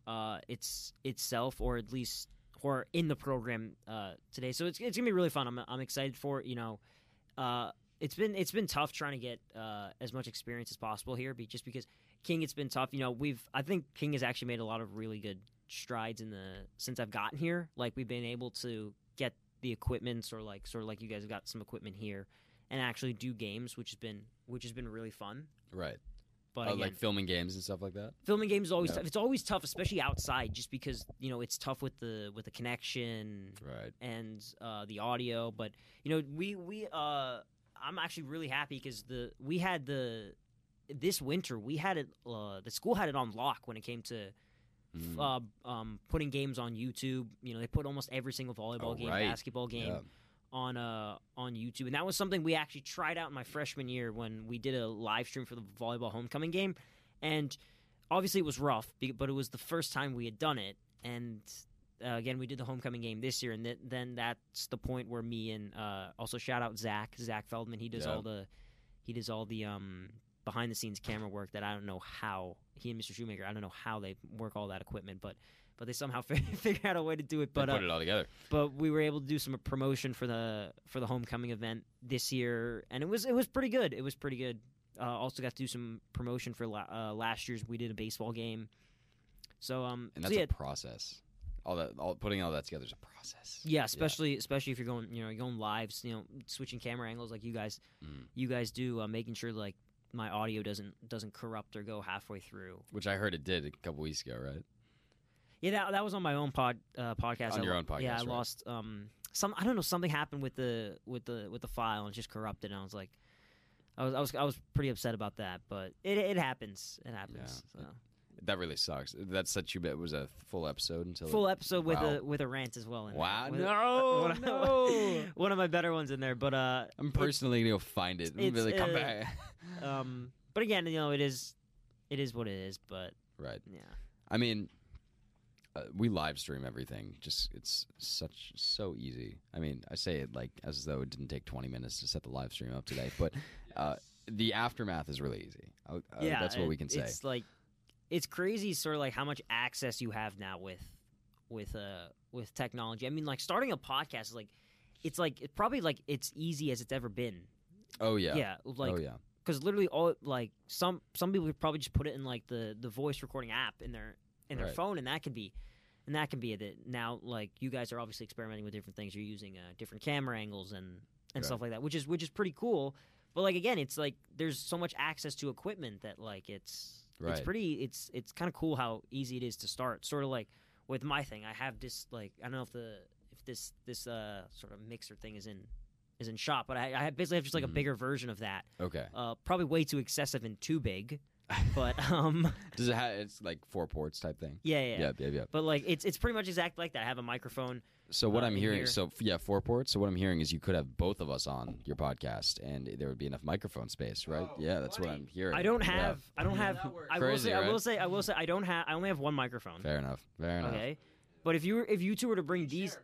uh, it's itself, or at least who are in the program uh, today. So it's it's gonna be really fun. I'm I'm excited for it. You know, uh, it's been it's been tough trying to get uh, as much experience as possible here, be, just because King. It's been tough. You know, we've I think King has actually made a lot of really good strides in the since I've gotten here. Like we've been able to get the equipment, or like sort of like you guys have got some equipment here, and actually do games, which has been which has been really fun. Right. But Oh, again, like filming games and stuff like that. filming games is always Yeah. tough. It's always tough, especially outside, just because you know it's tough with the with the connection Right. and uh, the audio. But you know, we we uh, I'm actually really happy because the we had the this winter we had it. Uh, the school had it on lock when it came to Mm. uh, um, putting games on YouTube. You know, they put almost every single volleyball Oh, game, right. basketball game Yeah. on uh on YouTube, and that was something we actually tried out in my freshman year when we did a live stream for the volleyball homecoming game, and obviously it was rough, but it was the first time we had done it, and uh, again we did the homecoming game this year, and th- then that's the point where me and uh, also shout out Zach Zach Feldman, he does Yeah. all the he does all the um behind the scenes camera work that I don't know how he and Mr. Shoemaker I don't know how they work all that equipment, but but they somehow figure out a way to do it. They But uh, put it all together. but we were able to do some promotion for the for the homecoming event this year, and it was it was pretty good. It was pretty good. Uh, also got to do some promotion for la- uh, last year's. We did a baseball game, so um, And so that's yeah, a process. All that, all putting all that together is a process. yeah, especially especially if you're going you know you're going lives, you know, switching camera angles like you guys Mm. you guys do, uh, making sure like my audio doesn't doesn't corrupt or go halfway through. Which I heard it did a couple weeks ago, right? Yeah, that, that was on my own pod uh, podcast. On I your own podcast, Yeah, I right. lost um some. I don't know. Something happened with the with the with the file and it just corrupted. And I was like, I was I was I was pretty upset about that. But it it happens. It happens. Yeah. so. That really sucks. That such you bet was a full episode until Full episode with Wow. a with a rant as well. in. Wow, With- no, one of- no. one of my better ones in there. But uh, I'm personally gonna go find it. It's, really come uh, back. Um, but again, you know, it is it is what it is. But right. yeah, I mean, uh, we live stream everything. Just it's such so easy. I mean, I say it like as though it didn't take 20 minutes to set the live stream up today, but uh, the aftermath is really easy. Uh, uh, yeah, that's what we can say. It's like it's crazy, sort of like how much access you have now with with uh with technology. I mean, like starting a podcast is like it's like it's probably like it's easy as it's ever been. Oh yeah. Yeah, like oh yeah. Because literally all like some some people could probably just put it in like the the voice recording app in their in their Right. phone, and that can be. And that can be it. Now, like you guys are obviously experimenting with different things. You're using uh, different camera angles and and Right. stuff like that, which is which is pretty cool. But like again, it's like there's so much access to equipment that like it's it's pretty it's it's kind of cool how easy it is to start. Sort of like with my thing, I have this like I don't know if the if this this uh sort of mixer thing is in is in shop, but I, I basically have just like a bigger version of that. Okay. Uh, probably way too excessive and too big, but um, Does it have? It's like four ports type thing. yeah, yeah, Yeah, yeah, yeah. But like it's it's pretty much exactly like that. I have a microphone. So what uh, I'm in hearing, here. so f- yeah, four ports. So what I'm hearing is you could have both of us on your podcast, and there would be enough microphone space, right? Oh, yeah, that's what. I'm hearing. I don't Yeah. have. I don't have. I will Crazy, say. I will right? say. I will say. I don't have. I only have one microphone. Fair enough. Fair enough. Okay. But if you were, if you two were to bring these,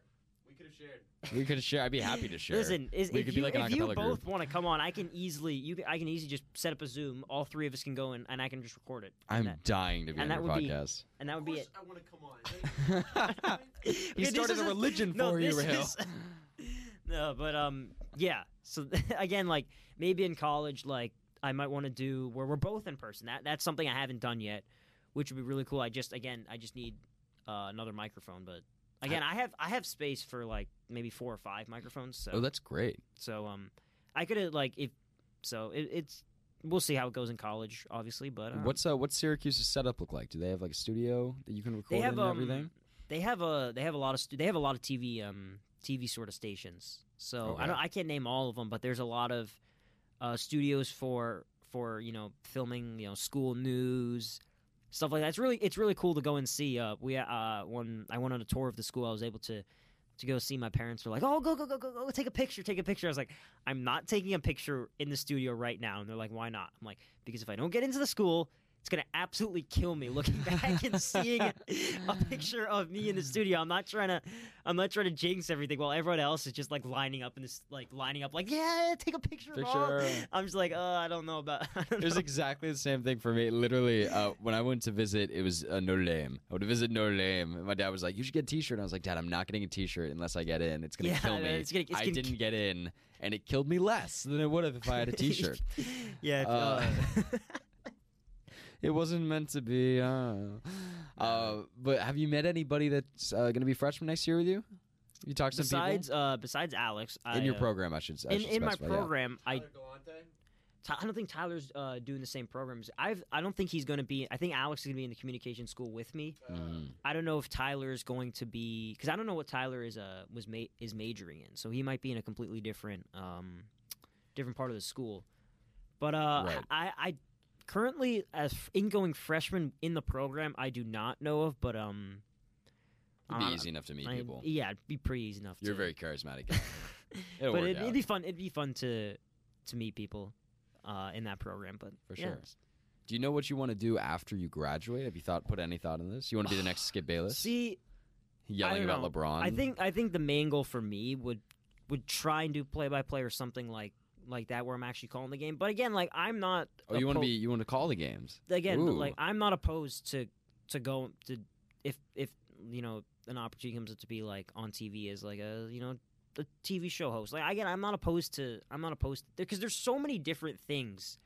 We could have shared. We could share. I'd be happy to share. listen, is, We if could you be like an if you both want to come on, I can easily you I can easily just set up a Zoom. All three of us can go in, and I can just record it. I'm that, dying to be and on that your would be- podcast. and that would be it. I want to come on. he Okay, started a religion no, for you, this Rahill. is- no, but um, yeah. So again, like maybe in college, like I might want to do where we're both in person. That that's something I haven't done yet, which would be really cool. I just again, I just need uh, another microphone, but again, I have I have space for like maybe four or five microphones. So Oh, that's great. so um, I could have like if so it, it's we'll see how it goes in college, obviously. But um, What's uh, what's Syracuse's setup look like? Do they have like a studio that you can record they have in um, and everything? They have a they have a lot of stu- they have a lot of TV um TV sort of stations. So I don't I can't name all of them, but there's a lot of uh, studios for for you know filming you know school news stuff like that. It's really it's really cool to go and see. Uh, we uh when I went on a tour of the school, I was able to to go see my parents were like, "Oh, go go go go go take a picture, take a picture." I was like, "I'm not taking a picture in the studio right now." And they're like, "Why not?" I'm like, "Because if I don't get into the school, it's gonna absolutely kill me looking back and seeing a picture of me in the studio. I'm not trying to, I'm not trying to jinx everything while everyone else is just like lining up in this, like lining up, like yeah, take a picture. Mom." Picture. I'm just like, oh, I don't know about. Don't It was know. exactly the same thing for me. Literally, uh, when I went to visit, it was uh, Notre Dame. I went to visit Notre Dame. and My dad was like, "You should get a T-shirt." And I was like, "Dad, I'm not getting a T-shirt unless I get in. It's gonna Yeah, kill me." it's gonna- it's I gonna didn't get in, and it killed me less than it would have if I had a T-shirt. yeah. Uh, uh, it wasn't meant to be. Uh, uh, but have you met anybody that's uh, gonna be freshman next year with you? You talked to some besides, uh, besides Alex, in I, your uh, program. I should. say. in, should in my specify, yeah. program, I Tyler Galante? Ty- I don't think Tyler's uh, doing the same programs. I've I don't think he's going to be. I think Alex is going to be in the communication school with me. Mhm. I don't know if Tyler is going to be because I don't know what Tyler is uh was ma- is majoring in. So he might be in a completely different um different part of the school. But uh Right. I I currently as f- incoming freshman in the program I do not know of, but um It'd be uh, easy enough to meet I- people. yeah, it'd be pretty easy enough. You're to, very charismatic. It'll but it, it'd be fun. It'd be fun to to meet people uh, in that program. But for yeah. sure. Do you know what you want to do after you graduate? Have you thought put any thought in this? You want to be the next Skip Bayless, See, yelling about know. LeBron? I think I think the main goal for me would would try and do play by play or something like like that where I'm actually calling the game. But again, like I'm not. Oh, you want to be? You want to call the games? again? Ooh. Like I'm not opposed to to go to if if you know an opportunity comes up to be like on TV as like a you know a TV show host. Like again, I'm not opposed to I'm not opposed because there's so many different things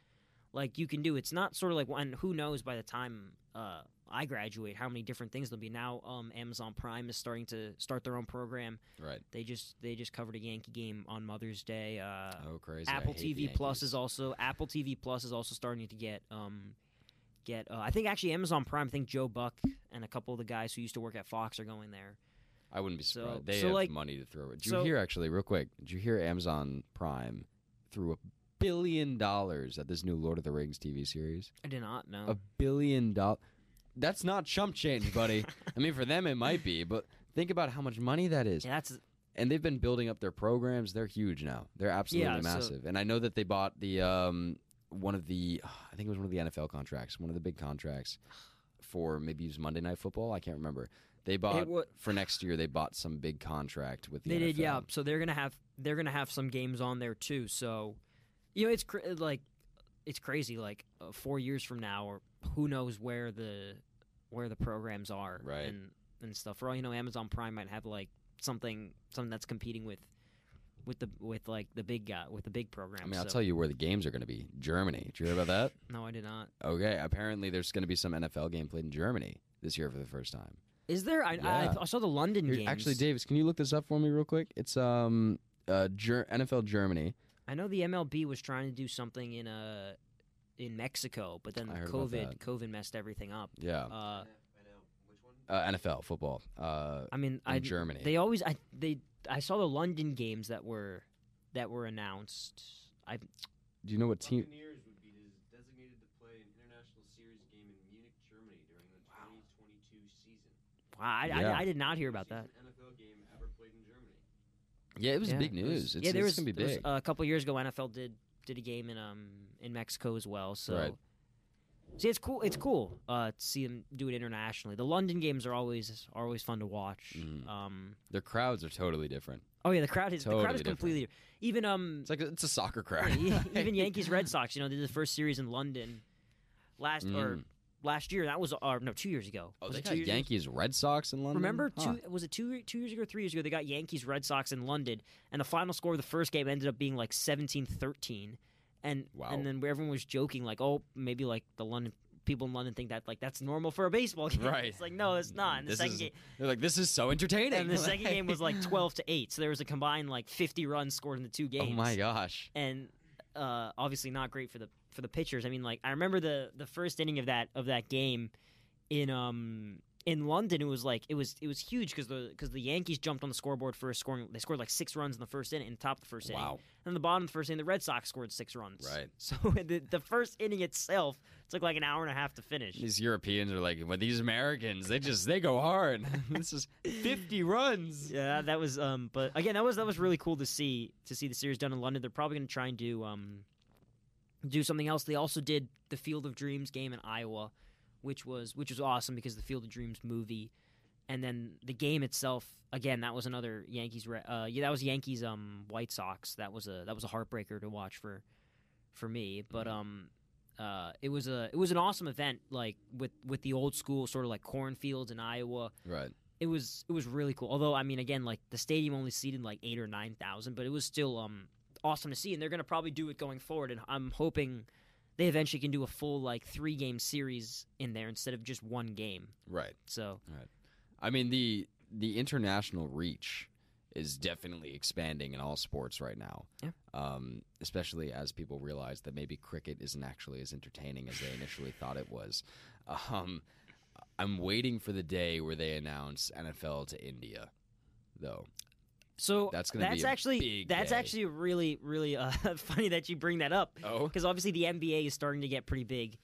like you can do. It's not sort of like and who knows by the time uh, I graduate how many different things there'll be. Now um, Amazon Prime is starting to start their own program. Right. They just they just covered a Yankee game on Mother's Day. Uh, Oh, crazy! Apple TV Plus is also Apple TV Plus is also starting to get um get uh, I think actually Amazon Prime. I think Joe Buck and a couple of the guys who used to work at Fox are going there. I wouldn't be So- surprised. they so, have like- money to throw. Did you so- hear actually, real quick? Did you hear Amazon Prime threw a billion dollars at this new Lord of the Rings TV series? I did not know. A billion dollars. That's not chump change, buddy. I mean, for them it might be, but think about how much money that is. yeah, that's and they've been building up their programs. They're huge now. They're absolutely Yeah, so- massive. and I know that they bought the um one of the I think it was one of the NFL contracts, one of the big contracts for maybe use Monday Night Football. I can't remember. They bought wa- for next year. They bought some big contract with the They did, yeah. So they're gonna have they're gonna have some games on there too. So, you know, it's cr- like it's crazy. Like uh, four years from now, or who knows where the where the programs are, Right. And and stuff. For all you know, Amazon Prime might have like something something that's competing with with the with like the big guy with the big program. I mean, I'll so- tell you where the games are going to be. Germany. Did you hear about that? No, I did not. Okay. Apparently, there's going to be some NFL game played in Germany this year for the first time. Is there? I, Yeah. I, I saw the London Here- games. actually, Davis, can you look this up for me real quick? It's um uh Ger- NFL Germany. I know the MLB was trying to do something in uh in Mexico, but then I COVID. COVID messed everything up. Yeah. Uh, Uh, NFL football. Uh, I mean, in I Germany. They always I they I saw the London games that were that were announced. I Do you know what team? Buccaneers would be designated to play an international series game in Munich, Germany during the 2022 season. wow, I, Yeah. I, I did not hear about that. NFL game ever played in Germany. Yeah, it was Yeah, big it was- news. it's yeah, there it's was, gonna be there was, uh, a couple years ago. NFL did did a game in um in Mexico as well. So. Right. See, it's cool. It's cool uh, to see them do it internationally. The London games are always are always fun to watch. Mhm. Um, Their crowds are totally different. oh yeah, the crowd is the crowd Totally is different. completely even um It's like a, it's a soccer crowd. Yeah, even Yankees Red Sox. You know, they did the first series in London last or Mm. Last year. That was or no, two years ago. Oh, was they got years ago? Yankees, Red Sox in London. Remember, Huh. two was it two two years ago, or three years ago? They got Yankees Red Sox in London, and the final score of the first game ended up being like 17-13. and Wow. and then everyone was joking like, oh, maybe like the London people in London think that like that's normal for a baseball game. Right. It's like no, it's not. And the This second is- game, They're like, this is so entertaining. and the second game was like twelve to eight, so there was a combined like fifty runs scored in the two games Oh my gosh. and uh, obviously not great for the for the pitchers. I mean, like I remember the the first inning of that of that game in um in London. It was like it was it was huge because the because the Yankees jumped on the scoreboard first, scoring they scored like six runs in the first inning, in the top of the first inning. Wow. And then the bottom of the first inning, the Red Sox scored six runs. Right. So the the first inning itself took like an hour and a half to finish. These Europeans are like, well, these Americans, they just they go hard. this is 50 runs. Yeah, that was um. But again, that was that was really cool to see to see the series done in London. They're probably going to try and do um. Do something else. They also did the Field of Dreams game in Iowa, which was which was awesome because the Field of Dreams movie, and then the game itself. Again, that was another Yankees. Uh, yeah, that was Yankees. Um, White Sox. That was a that was a heartbreaker to watch for, for me. But um, uh, it was a it was an awesome event. Like with with the old school sort of like cornfields in Iowa. Right. It was it was really cool. Although I mean, again, like the stadium only seated like eight or nine thousand, but it was still um awesome to see. And they're gonna probably do it going forward. And I'm hoping they eventually can do a full like three game series in there instead of just one game. Right. So I mean the the international reach is definitely expanding in all sports right now. Yeah. Um, especially as people realize that maybe cricket isn't actually as entertaining as they initially thought it was. Um, I'm waiting for the day where they announce NFL to India, though. So That's gonna be that's a actually that's day. actually really really uh, funny that you bring that up Oh, because obviously the NBA is starting to get pretty big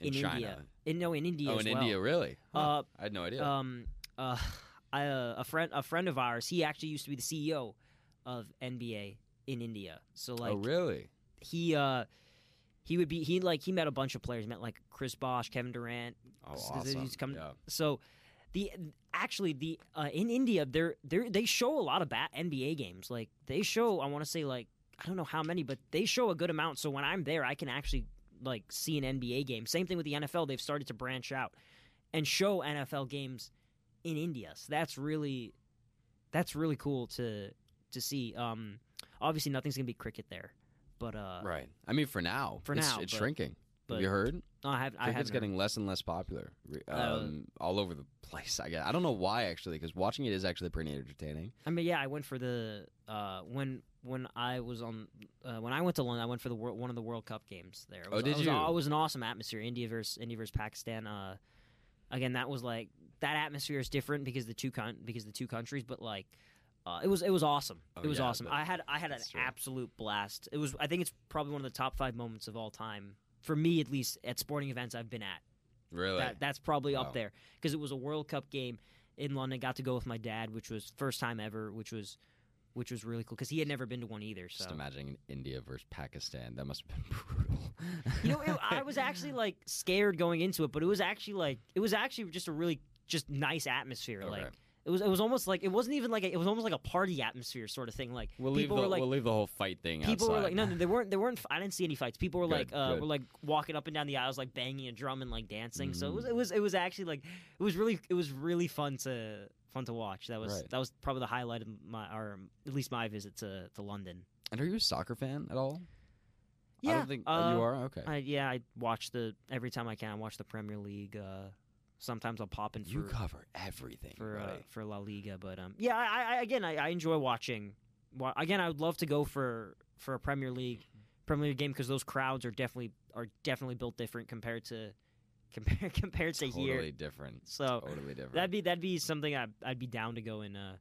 in, in, China. India. In, no, in India oh, in well. India, really? Huh. Uh, I had no idea. Um, uh, I, uh, a friend, a friend of ours, he actually used to be the CEO of NBA in India. So like, oh, really? he, uh, he would be, he like, he met a bunch of players. Met like Chris Bosh, Kevin Durant. Oh, awesome. come- yeah. So, the actually the uh, in India, they're they they show a lot of bat NBA games. Like they show, I want to say like I don't know how many, but they show a good amount. So when I'm there, I can actually like see an NBA game. Same thing with the NFL. They've started to branch out and show NFL games in India. So that's really that's really cool to to see. Um, obviously, nothing's gonna be cricket there, but uh, Right. I mean, for now, For it's, now, it's but- shrinking. But Have you heard? no, I have I Cricket's have getting less and less popular Uh, um, all over the place. I guess. I don't know why actually, because watching it is actually pretty entertaining. I mean, yeah, I went for the uh, when when I was on uh, when I went to London, I went for the one of the World Cup games there. It Oh, was, did it was, you? It was an awesome atmosphere. India versus India versus Pakistan. Uh, again, that was like that atmosphere is different because the two con- because the two countries, but like. Uh, it was it was awesome. Oh, it was yeah, awesome. I had I had an true. absolute blast. It was I think it's probably one of the top five moments of all time for me at least at sporting events I've been at. Really? That that's probably Wow. up there because it was a World Cup game in London. Got to go with my dad, which was first time ever, which was which was really cool because he had never been to one either. So Just imagining India versus Pakistan. That must have been brutal. you know, it, I was actually like scared going into it, but it was actually like it was actually just a really just nice atmosphere. Okay. Like it was it was almost like it wasn't even like a, it was almost like a party atmosphere sort of thing. Like We'll leave people the were like we'll leave the whole fight thing people were like no, they weren't they weren't. I didn't see any fights. People were Good, like uh, were like walking up and down the aisles, like banging a drum and like dancing. So it Mm. was it was it was actually like it was really it was really fun to fun to watch. That was Right. that was probably the highlight of my or at least my visit to to London. And are you a soccer fan at all? Yeah, I don't think uh, you are. Okay. I, yeah, I watch the every time I can. I watch the Premier League. Uh, sometimes I'll pop in for you cover everything. for uh, for La Liga, but um, yeah, I, I again I, I enjoy watching. Again, I would love to go for for a Premier League Premier League game because those crowds are definitely are definitely built different compared to compared compared to totally here. Totally different. So Totally different. that'd be that'd be something I'd, I'd be down to go and uh,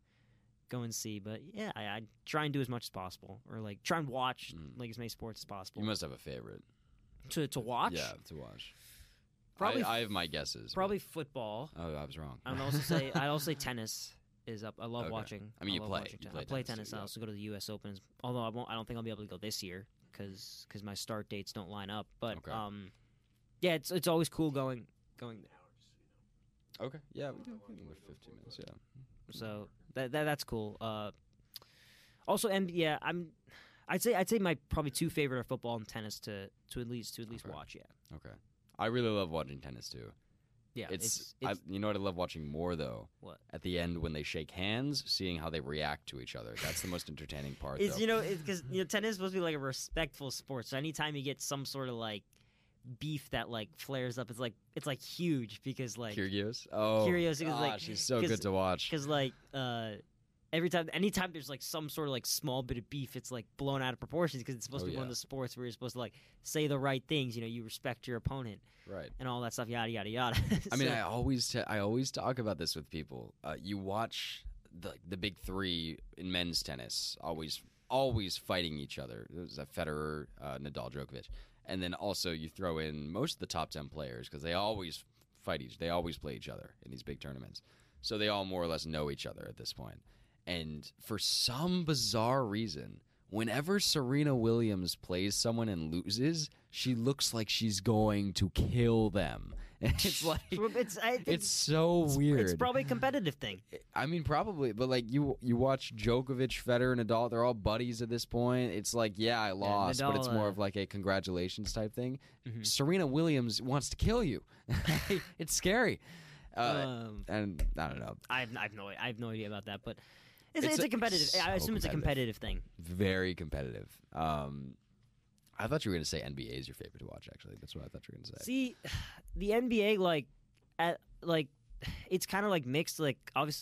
go and see. But yeah, I, I'd try and do as much as possible, or like try and watch Mm. like as many sports as possible you must have a favorite. to to watch. Yeah, to watch. Probably I, I have my guesses. but- Probably football. Oh, I was wrong. I'd also say I'd also say tennis is up. I love Okay. watching. I mean, you love play. watching You ten- play I play tennis tennis. too, I yeah. also go to the U.S. Opens. Although I won't. I don't think I'll be able to go this year because my start dates don't line up. But Okay. um, yeah, it's it's always cool going going. Okay. Yeah, we can we can go 15 minutes. Yeah. So that, that that's cool. Uh, also, and yeah, I'm. I'd say I'd say my probably two favorite are football and tennis to to at least to at least Okay. watch. Yeah, Okay. I really love watching tennis too. yeah. It's, it's, I, you know what I love watching more though. What? At the end when they shake hands, seeing how they react to each other. That's the most entertaining part. It's though. you know because you know tennis is supposed to be like a respectful sport. So anytime you get some sort of like beef that like flares up, it's like it's like huge because like Kyrgios. Oh, Kyrgios is, like- she's so good to watch. because like uh every time anytime there's like some sort of like small bit of beef, it's like blown out of proportions because it's supposed Oh, to be one of the sports where you're supposed to like say the right things. You know, you respect your opponent Right. and all that stuff. Yada yada yada. I mean, I always t- I always talk about this with people. Uh, you watch the the big three in men's tennis, always always fighting each other. There's a Federer, uh, Nadal, Djokovic, and then also you throw in most of the top ten players because they always fight each. They always play each other in these big tournaments, so they all more or less know each other at this point. And for some bizarre reason, whenever Serena Williams plays someone and loses, she looks like she's going to kill them. And it's like It's it's so weird. It's probably a competitive thing. I mean, probably, but like you, you watch Djokovic, Federer, Nadal. They're all buddies at this point. It's like, yeah, I lost, but it's more uh, of like a congratulations type thing. Mhm. Serena Williams wants to kill you. it's scary, uh, um, and I don't know. I have, I have no I have no idea about that, but it's, It's it's, a- a, competitive. it's I assume it's a competitive. competitive thing. Very competitive. Um, I thought you were going to say NBA is your favorite to watch. Actually, that's what I thought you were going to say. See, the NBA like, at like, it's kind of like mixed. Like obviously.